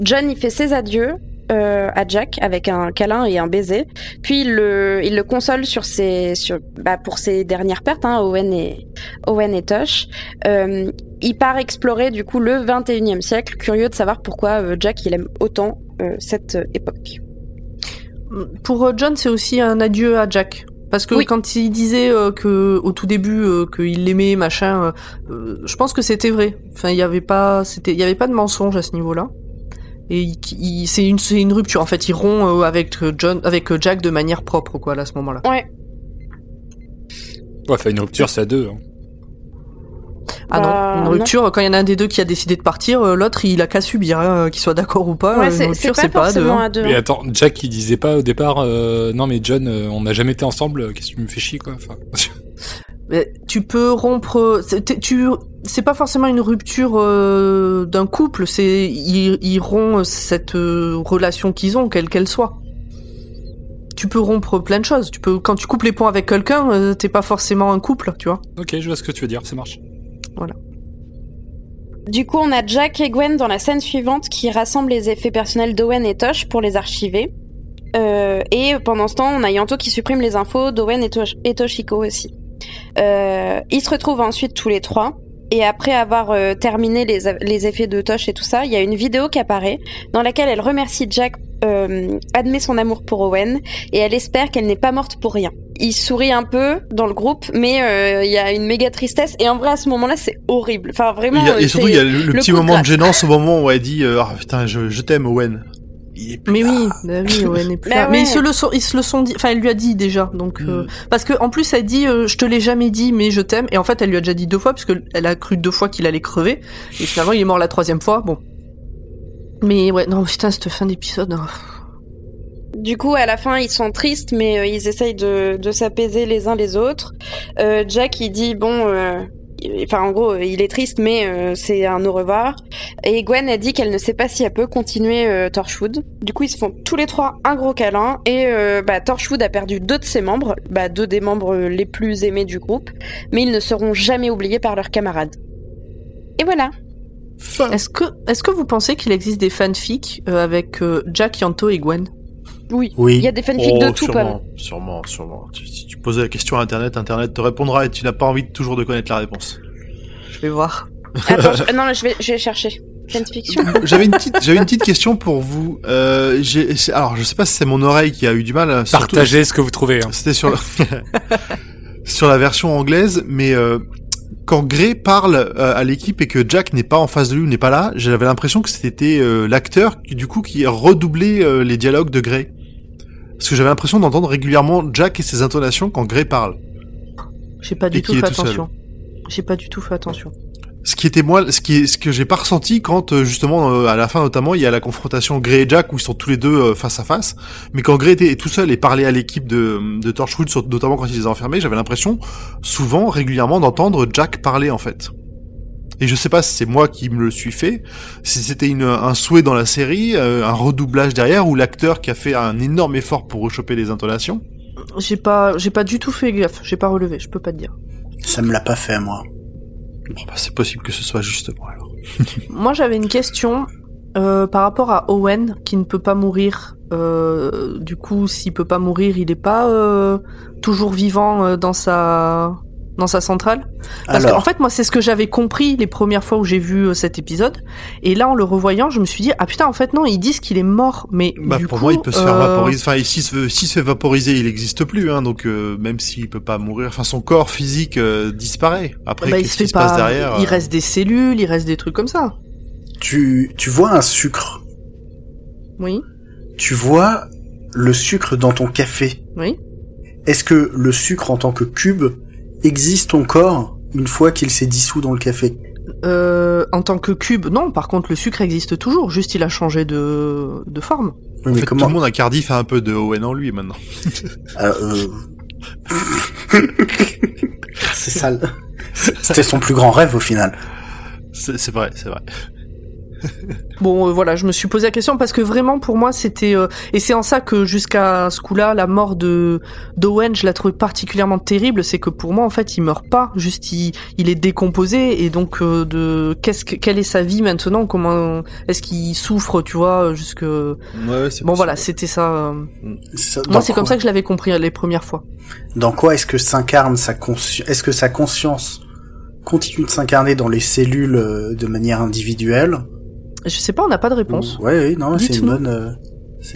John, il fait ses adieux. euh, à Jack avec un câlin et un baiser, puis il le, console sur ses, bah, pour ses dernières pertes, hein, Owen et Owen et Tosh. Euh, il part explorer du coup le 21e siècle, curieux de savoir pourquoi euh, Jack il aime autant cette époque. Pour John, c'est aussi un adieu à Jack. Parce que Oui. quand il disait euh, que au tout début euh, qu'il l'aimait machin, euh, je pense que c'était vrai. Enfin, il y avait pas, c'était, il y avait pas de mensonge à ce niveau-là. Et il- il- c'est une, c'est une rupture. En fait, il rompt euh, avec John, avec Jack de manière propre, quoi, là, à ce moment-là. Ouais. Ouais, faire une rupture, c'est à deux. hein. Ah Bah, non, une non. rupture, quand il y en a un des deux qui a décidé de partir, euh, l'autre il a qu'à subir, hein, qu'il soit d'accord ou pas. Ouais, c'est une c'est rupture, pas c'est pas à deux. forcément hein. à deux. Mais hein. attends, Jack, il disait pas au départ, euh, non mais John, euh, on n'a jamais été ensemble, euh, qu'est-ce que tu me fais chier, quoi. Enfin, Mais tu peux rompre. Tu, c'est pas forcément une rupture euh, d'un couple. C'est ils, ils rompent cette euh, relation qu'ils ont, quelle qu'elle soit. Tu peux rompre plein de choses. Tu peux, quand tu coupes les ponts avec quelqu'un, euh, t'es pas forcément un couple, tu vois. ok, je vois ce que tu veux dire, ça marche. Du coup, on a Jack et Gwen dans la scène suivante qui rassemblent les effets personnels d'Owen et Tosh pour les archiver. Euh, et pendant ce temps, on a Yanto qui supprime les infos d'Owen et Toshiko aussi. Euh, ils se retrouvent ensuite tous les trois. Et après avoir euh, terminé les, les effets de Tosh et tout ça, il y a une vidéo qui apparaît dans laquelle elle remercie Jack, euh, admet son amour pour Owen et elle espère qu'elle n'est pas morte pour rien. Il sourit un peu dans le groupe, mais euh, il y a une méga tristesse et en vrai à ce moment-là c'est horrible. Enfin vraiment. Il y a- et surtout, il y a le, petit de moment de gênance au moment où elle dit Ah putain, je, je t'aime, Owen. Il est plus Mais là. oui, bah oui, Owen est plus Bah là. Mais ils se le sont, ils se le sont dit. Enfin, elle lui a dit déjà. Donc, euh, Mm. parce que en plus, elle dit, euh, je te l'ai jamais dit, mais je t'aime. Et en fait, elle lui a déjà dit deux fois, parce que elle a cru deux fois qu'il allait crever. Et finalement, il est mort la troisième fois. Bon. Mais ouais, non, putain, cette fin d'épisode. hein. Du coup, à la fin, ils sont tristes, mais euh, ils essayent de, de s'apaiser les uns les autres. Euh, Jack, il dit bon, euh, enfin en gros, il est triste, mais euh, c'est un au revoir. Et Gwen a dit qu'elle ne sait pas si elle peut continuer euh, Torchwood. Du coup, ils se font tous les trois un gros câlin. Et euh, bah, Torchwood a perdu deux de ses membres, bah, deux des membres les plus aimés du groupe, mais ils ne seront jamais oubliés par leurs camarades. Et voilà. Est-ce que, est-ce que vous pensez qu'il existe des fanfics euh, avec euh, Jack, Yanto et Gwen? Oui. Oui. Il y a des fanfics Oh, de tout, sûrement, Pomme. sûrement, sûrement. Si tu posais la question à Internet, Internet te répondra et tu n'as pas envie de toujours de connaître la réponse. Je vais voir. Attends, je- non, je vais, je vais chercher. J'avais une petite, j'avais une petite question pour vous. Euh, alors, je sais pas si c'est mon oreille qui a eu du mal. surtout- Partagez ce que vous trouvez. hein. C'était sur le- sur la version anglaise, mais euh, quand Gray parle euh, à l'équipe et que Jack n'est pas en face de lui, ou n'est pas là, j'avais l'impression que c'était euh, l'acteur qui, du coup qui redoublait euh, les dialogues de Gray. Parce que j'avais l'impression d'entendre régulièrement Jack et ses intonations quand Gray parle. J'ai pas Et du tout fait attention. J'ai pas du tout fait attention. Ce qui était moi, ce qui est, ce que j'ai pas ressenti quand euh, justement euh, à la fin notamment il y a la confrontation Gray et Jack où ils sont tous les deux euh, face à face. Mais quand Gray était tout seul et parlait à l'équipe de, de Torchwood, notamment quand il les a enfermés, j'avais l'impression souvent régulièrement d'entendre Jack parler en fait. Et je sais pas si c'est moi qui me le suis fait, si c'était une, un souhait dans la série, euh, un redoublage derrière ou l'acteur qui a fait un énorme effort pour rechoper les intonations. J'ai pas, j'ai pas du tout fait gaffe. J'ai pas relevé. Je peux pas te dire. Ça me l'a pas fait, moi. Bon bah c'est possible que ce soit juste moi alors. Moi, j'avais une question euh, par rapport à Owen qui ne peut pas mourir. Euh, du coup, s'il peut pas mourir, il est pas euh, toujours vivant euh, dans sa dans sa centrale. Parce Alors, qu'en fait, moi, c'est ce que j'avais compris les premières fois où j'ai vu euh, cet épisode. Et là, en le revoyant, je me suis dit ah putain, en fait non, ils disent qu'il est mort, mais Bah, du pour coup, moi, il peut se faire euh, vaporiser. Enfin, s'il se, se fait vaporiser, il n'existe plus. Hein, donc, euh, même s'il peut pas mourir, enfin, son corps physique euh, disparaît. Après, bah, il qu'est-ce se fait qui se passe pas. derrière Il reste des cellules, il reste des trucs comme ça. tu, tu vois un sucre. Oui, Tu vois le sucre dans ton café. oui. Est-ce que le sucre en tant que cube existe encore une fois qu'il s'est dissous dans le café? Euh, en tant que cube, non. Par contre, le sucre existe toujours. Juste, il a changé de de forme. Oui, En mais fait, comment tout le monde à Cardiff a un peu de Owen en lui maintenant. Euh, euh, C'est sale. C'était son plus grand rêve au final. C'est vrai, c'est vrai. Bon, euh, voilà, je me suis posé la question parce que vraiment, pour moi, c'était euh, et c'est en ça que jusqu'à ce coup-là, la mort de d'Owen, je la trouvais particulièrement terrible. C'est que pour moi, en fait, il meurt pas, juste il, il est décomposé et donc euh, de qu'est-ce que quelle est sa vie maintenant? Comment est-ce qu'il souffre, tu vois Jusque Ouais, bon, voilà, c'était ça. euh. Ça- Moi, c'est comme ça que je l'avais compris euh, les premières fois. Dans quoi est-ce que s'incarne sa conscience Est-ce que sa conscience continue de s'incarner dans les cellules euh, de manière individuelle? Je sais pas, on n'a pas de réponse. Ouais, oui, non, c'est une bonne. euh,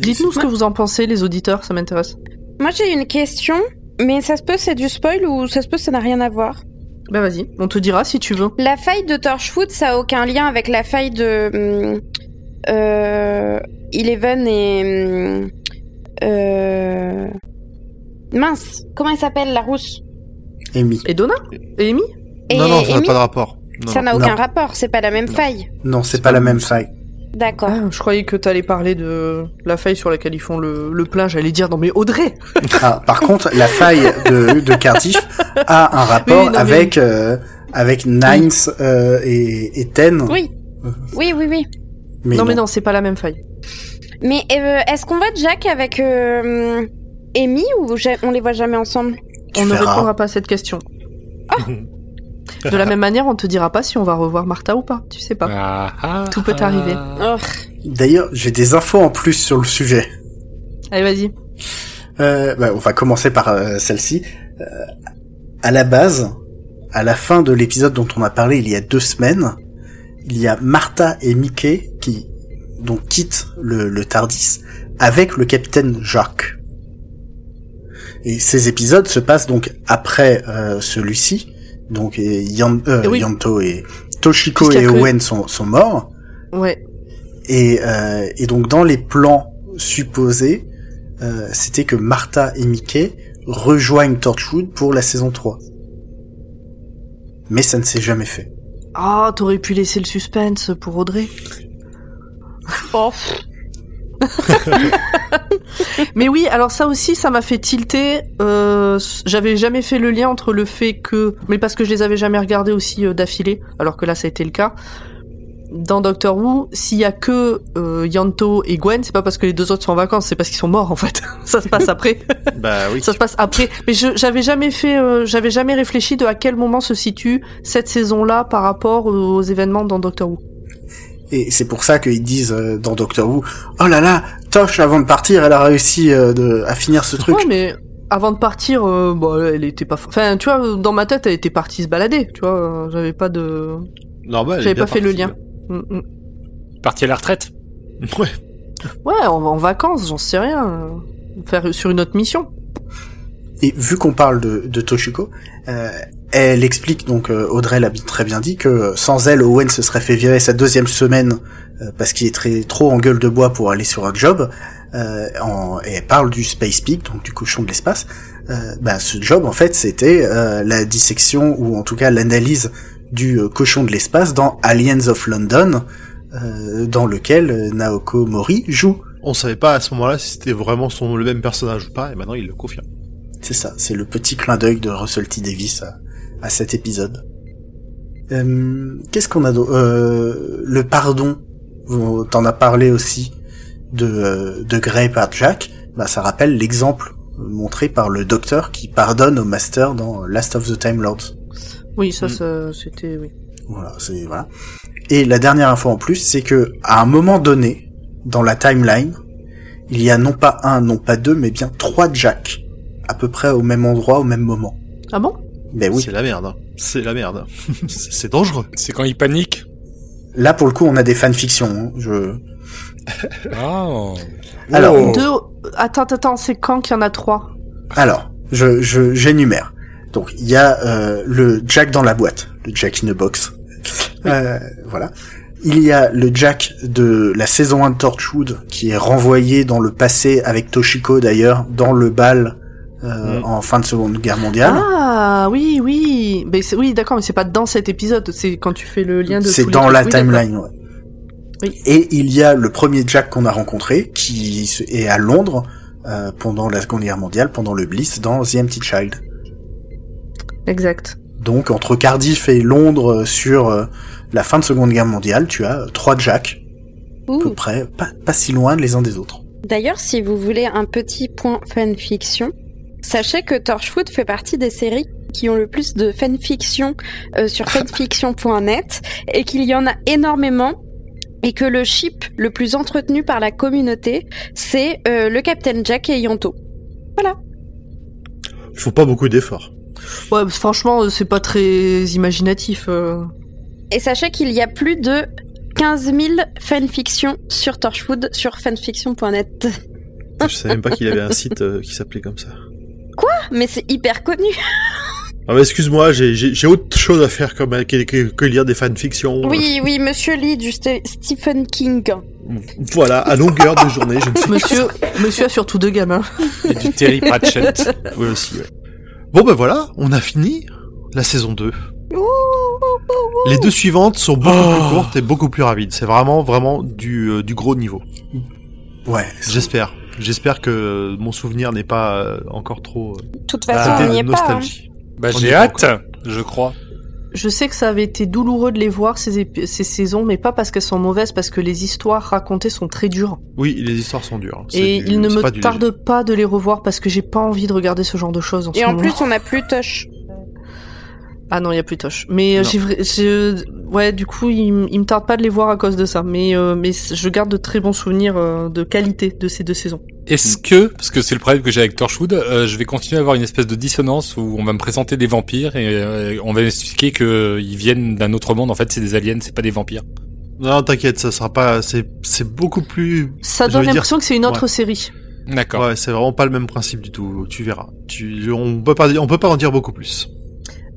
Dites-nous ce que vous en pensez, les auditeurs, ça m'intéresse. Moi, j'ai une question, mais ça se peut c'est du spoil ou ça se peut ça n'a rien à voir? Bah vas-y, on te dira si tu veux. La faille de Torchwood, ça a aucun lien avec la faille de hum, euh, Eleven et hum, euh, mince, comment elle s'appelle la rousse? Amy. Et Donna? Et Amy? Et non, non, ça n'a pas de rapport. Non, Ça n'a aucun Non. rapport, c'est pas la même faille. Non, c'est pas la même faille. D'accord. Ah, je croyais que t'allais parler de la faille sur laquelle ils font le, le plein. J'allais dire, non mais Audrey Ah, par contre, la faille de, de Cardiff a un rapport Oui, non, mais avec euh, avec Nines euh, et, et Ten. Oui. Oui, oui, oui. Mais Non mais non. c'est pas la même faille. Mais euh, est-ce qu'on voit Jack avec euh, Amy ou on les voit jamais ensemble? Tu on ne répondra pas à cette question. De la même manière, on te dira pas si on va revoir Martha ou pas. Tu sais pas. Ah, ah, Tout peut ah. arriver. Oh. D'ailleurs, j'ai des infos en plus sur le sujet. Allez, vas-y. Euh, bah, on va commencer par euh, celle-ci. Euh, à la base, à la fin de l'épisode dont on a parlé il y a deux semaines, il y a Martha et Mickey qui donc quittent le, le Tardis avec le capitaine Jacques. Et ces épisodes se passent donc après euh, celui-ci. Donc et Yan- euh, Et oui. Yanto et Toshiko et Owen sont, sont morts. Ouais. Et, euh, et donc dans les plans supposés, euh, c'était que Martha et Mickey rejoignent Torchwood pour la saison 3. Mais ça ne s'est jamais fait. Ah, t'aurais pu laisser le suspense pour Audrey. Oh. Mais oui, alors ça aussi, ça m'a fait tilter. Euh, J'avais jamais fait le lien entre le fait que, mais parce que je les avais jamais regardés aussi euh, d'affilée, alors que là, ça a été le cas. Dans Doctor Who, s'il y a que euh, Yanto et Gwen, c'est pas parce que les deux autres sont en vacances, c'est parce qu'ils sont morts en fait. ça se passe après. Bah oui. ça se passe après. Mais je- j'avais jamais fait, euh, j'avais jamais réfléchi de à quel moment se situe cette saison-là par rapport aux événements dans Doctor Who. Et c'est pour ça qu'ils disent euh, dans Doctor Who, oh là là, Tosh avant de partir, elle a réussi euh, de, à finir ce truc. Ouais, mais avant de partir, euh, bon, elle était pas. Enfin, tu vois, dans ma tête, elle était partie se balader. Tu vois, euh, j'avais pas de. Normal. J'avais pas fait le partie, lien. Mm, mm. Parti à la retraite. Ouais. Ouais, en, en vacances, j'en sais rien. Faire sur une autre mission. Et vu qu'on parle de, de Toshiko, euh, elle explique donc euh, Audrey l'a très bien dit que sans elle Owen se serait fait virer sa deuxième semaine euh, parce qu'il est très trop en gueule de bois pour aller sur un job. Euh, et elle parle du Space Pig, donc du cochon de l'espace. Bah, ce job en fait c'était la dissection ou en tout cas l'analyse du cochon de l'espace dans Aliens of London, dans lequel Naoko Mori joue. On savait pas à ce moment-là si c'était vraiment son, le même personnage ou pas, et maintenant il le confirme. C'est ça, c'est le petit clin d'œil de Russell T Davis à, à cet épisode. Euh, Qu'est-ce qu'on a d'autre euh, Le pardon, t'en as parlé aussi de, euh, de Grey par Jack. Bah, ça rappelle l'exemple montré par le docteur qui pardonne au master dans Last of the Time Lords. Oui, ça, Mm. ça c'était... Oui. Voilà, c'est voilà. Et la dernière info en plus, c'est que à un moment donné dans la timeline, il y a non pas un, non pas deux, mais bien trois Jack à peu près au même endroit, au même moment. Ah bon? Ben oui. C'est la merde. hein. C'est la merde. c'est dangereux. C'est quand il panique? Là, pour le coup, on a des fanfictions. hein. Je... Ah. Alors, Oh. Deux... Attends, attends, c'est quand qu'il y en a trois? Alors, je, je, j'énumère. Donc, il y a euh, le Jack dans la boîte, le Jack in a box. Euh, voilà. Il y a le Jack de la saison 1 de Torchwood, qui est renvoyé dans le passé avec Toshiko d'ailleurs, dans le bal euh, Mm. en fin de Seconde Guerre mondiale. Ah, oui, oui. Mais c'est- oui, d'accord, mais c'est pas dans cet épisode. C'est quand tu fais le lien de C'est dans la Oui, timeline, ouais. Oui. Et il y a le premier Jack qu'on a rencontré, qui est à Londres euh, pendant la Seconde Guerre mondiale, pendant le Bliss, dans The Empty Child. Exact. Donc entre Cardiff et Londres euh, sur euh, la fin de Seconde Guerre mondiale, tu as euh, trois Jack, à peu Ouh. près, pas, pas si loin les uns des autres. D'ailleurs, si vous voulez un petit point fanfiction, sachez que Torchwood fait partie des séries qui ont le plus de fanfiction euh, sur fanfiction.net et qu'il y en a énormément et que le ship le plus entretenu par la communauté, c'est euh, le Captain Jack et Yanto. Il faut pas beaucoup d'efforts. Ouais, franchement, euh, c'est pas très imaginatif. euh. Et sachez qu'il y a plus de 15 000 fanfictions sur Torchwood sur fanfiction.net. Je savais même pas qu'il avait un site euh, qui s'appelait comme ça. Mais c'est hyper connu. Ah bah excuse-moi, j'ai- autre chose à faire comme euh, que, que- que lire des fanfictions. Oui, oui, Monsieur Lee du Ste- Stephen King. Voilà, à longueur de journée, je ne que Monsieur, monsieur a surtout deux gamins. Et du Terry Pratchett. Oui aussi, ouais. Bon bah voilà, on a fini la saison 2. Les deux suivantes sont beaucoup Oh. plus courtes et beaucoup plus rapides. C'est vraiment, vraiment du, euh, du gros niveau. Ouais. J'espère. J'espère que mon souvenir n'est pas euh, encore trop euh, De toute façon, Ah, on n'y est de pas. hein. nostalgie. Bah j'ai hâte, je crois. Je sais que ça avait été douloureux de les voir, ces, ces saisons, mais pas parce qu'elles sont mauvaises, parce que les histoires racontées sont très dures. Oui, les histoires sont dures. C'est Et du- il ne me pas tarde léger. pas de les revoir parce que j'ai pas envie de regarder ce genre de choses en Et ce en moment. plus, on n'a plus Tosh. Ah non, il y a plus Tosh. Mais euh, j'ai je- ouais, du coup, il, il me tarde pas de les voir à cause de ça. Mais euh, mais je garde de très bons souvenirs euh, de qualité de ces deux saisons. Est-ce que, parce que c'est le problème que j'ai avec Torchwood, euh, je vais continuer à avoir une espèce de dissonance où on va me présenter des vampires et euh, on va m'expliquer qu'ils viennent d'un autre monde. En fait, c'est des aliens, c'est pas des vampires. Non, t'inquiète, ça sera pas. C'est c'est beaucoup plus. Ça donne dire- l'impression que c'est une autre ouais. série. D'accord. Ouais, c'est vraiment pas le même principe du tout. Tu verras. Tu, on peut pas, on peut pas en dire beaucoup plus.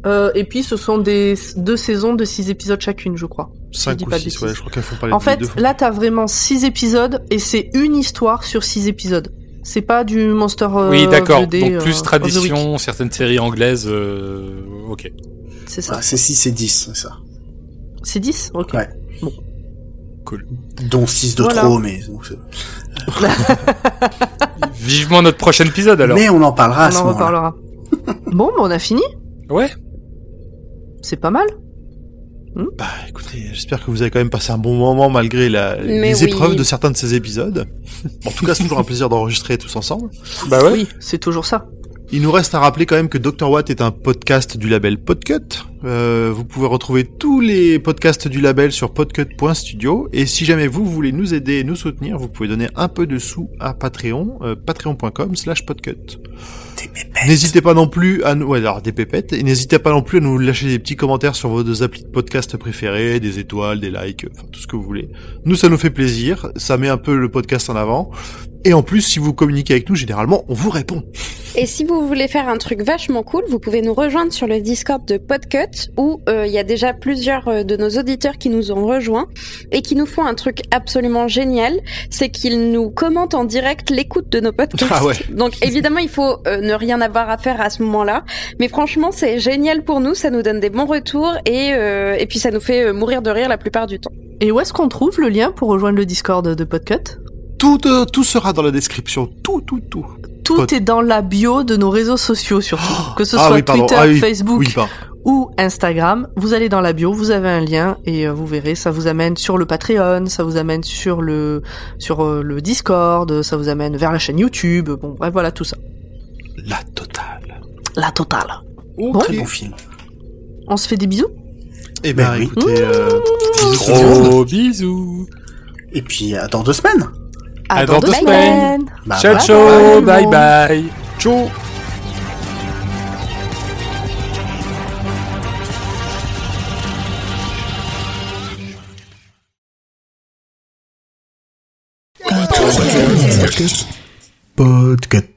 Euh, et puis ce sont des deux saisons de six épisodes chacune, je crois. Cinq ou six, bêtises. ouais, je crois qu'elles font pas les En fait, deux. là, t'as vraiment six épisodes et c'est une histoire sur six épisodes. C'est pas du Monster. euh, oui, d'accord. Donc euh, plus Week. tradition, certaines séries anglaises. euh, ok. C'est ça. C'est 6 et 10, c'est ça. C'est 10 Ok. Ouais. Cool. Dont 6 de Voilà. trop, mais... Vivement notre prochain épisode alors. Mais on en parlera à ce On en reparlera. bon, bah, on a fini. Ouais. C'est pas mal. Bah, écoutez, j'espère que vous avez quand même passé un bon moment malgré la, les oui. épreuves de certains de ces épisodes. En tout cas, c'est toujours un plaisir d'enregistrer tous ensemble. Bah ouais. Oui, c'est toujours ça. Il nous reste à rappeler quand même que Dr Watt est un podcast du label Podcut. Euh, vous pouvez retrouver tous les podcasts du label sur podcut.studio. Et si jamais vous voulez nous aider et nous soutenir, vous pouvez donner un peu de sous à Patreon, euh, patreon.com slash podcut. N'hésitez pas non plus à nous, ouais, alors des pépettes, et n'hésitez pas non plus à nous lâcher des petits commentaires sur vos deux applis de podcast préférés, des étoiles, des likes, enfin tout ce que vous voulez. Nous, ça nous fait plaisir, ça met un peu le podcast en avant. Et en plus, si vous communiquez avec nous, généralement, on vous répond. Et si vous voulez faire un truc vachement cool, vous pouvez nous rejoindre sur le Discord de Podcut où euh, il y a déjà plusieurs euh, de nos auditeurs qui nous ont rejoints et qui nous font un truc absolument génial, c'est qu'ils nous commentent en direct l'écoute de nos podcasts. Ah ouais. Donc évidemment, il faut euh, ne rien avoir à faire à ce moment-là, mais franchement, c'est génial pour nous, ça nous donne des bons retours et euh, et puis ça nous fait mourir de rire la plupart du temps. Et où est-ce qu'on trouve le lien pour rejoindre le Discord de Podcut? Tout, euh, tout sera dans la description. Tout, tout, tout. Tout Pod- est dans la bio de nos réseaux sociaux surtout, que ce Ah soit oui. Twitter, Ah oui, Facebook Oui, ou Instagram. Vous allez dans la bio, vous avez un lien et euh, vous verrez, ça vous amène sur le Patreon, ça vous amène sur le sur euh, le Discord, ça vous amène vers la chaîne YouTube. Bon, bref, voilà tout ça. La totale. La totale. Ok. Très bon film. On se fait des bisous. Eh ben, Ben écoutez, euh, monde. Gros bisous. Et puis, à dans deux semaines. À dans deux semaines. Bah, ciao, bye ciao, bye, bye bon. bye. Ciao. Podcast.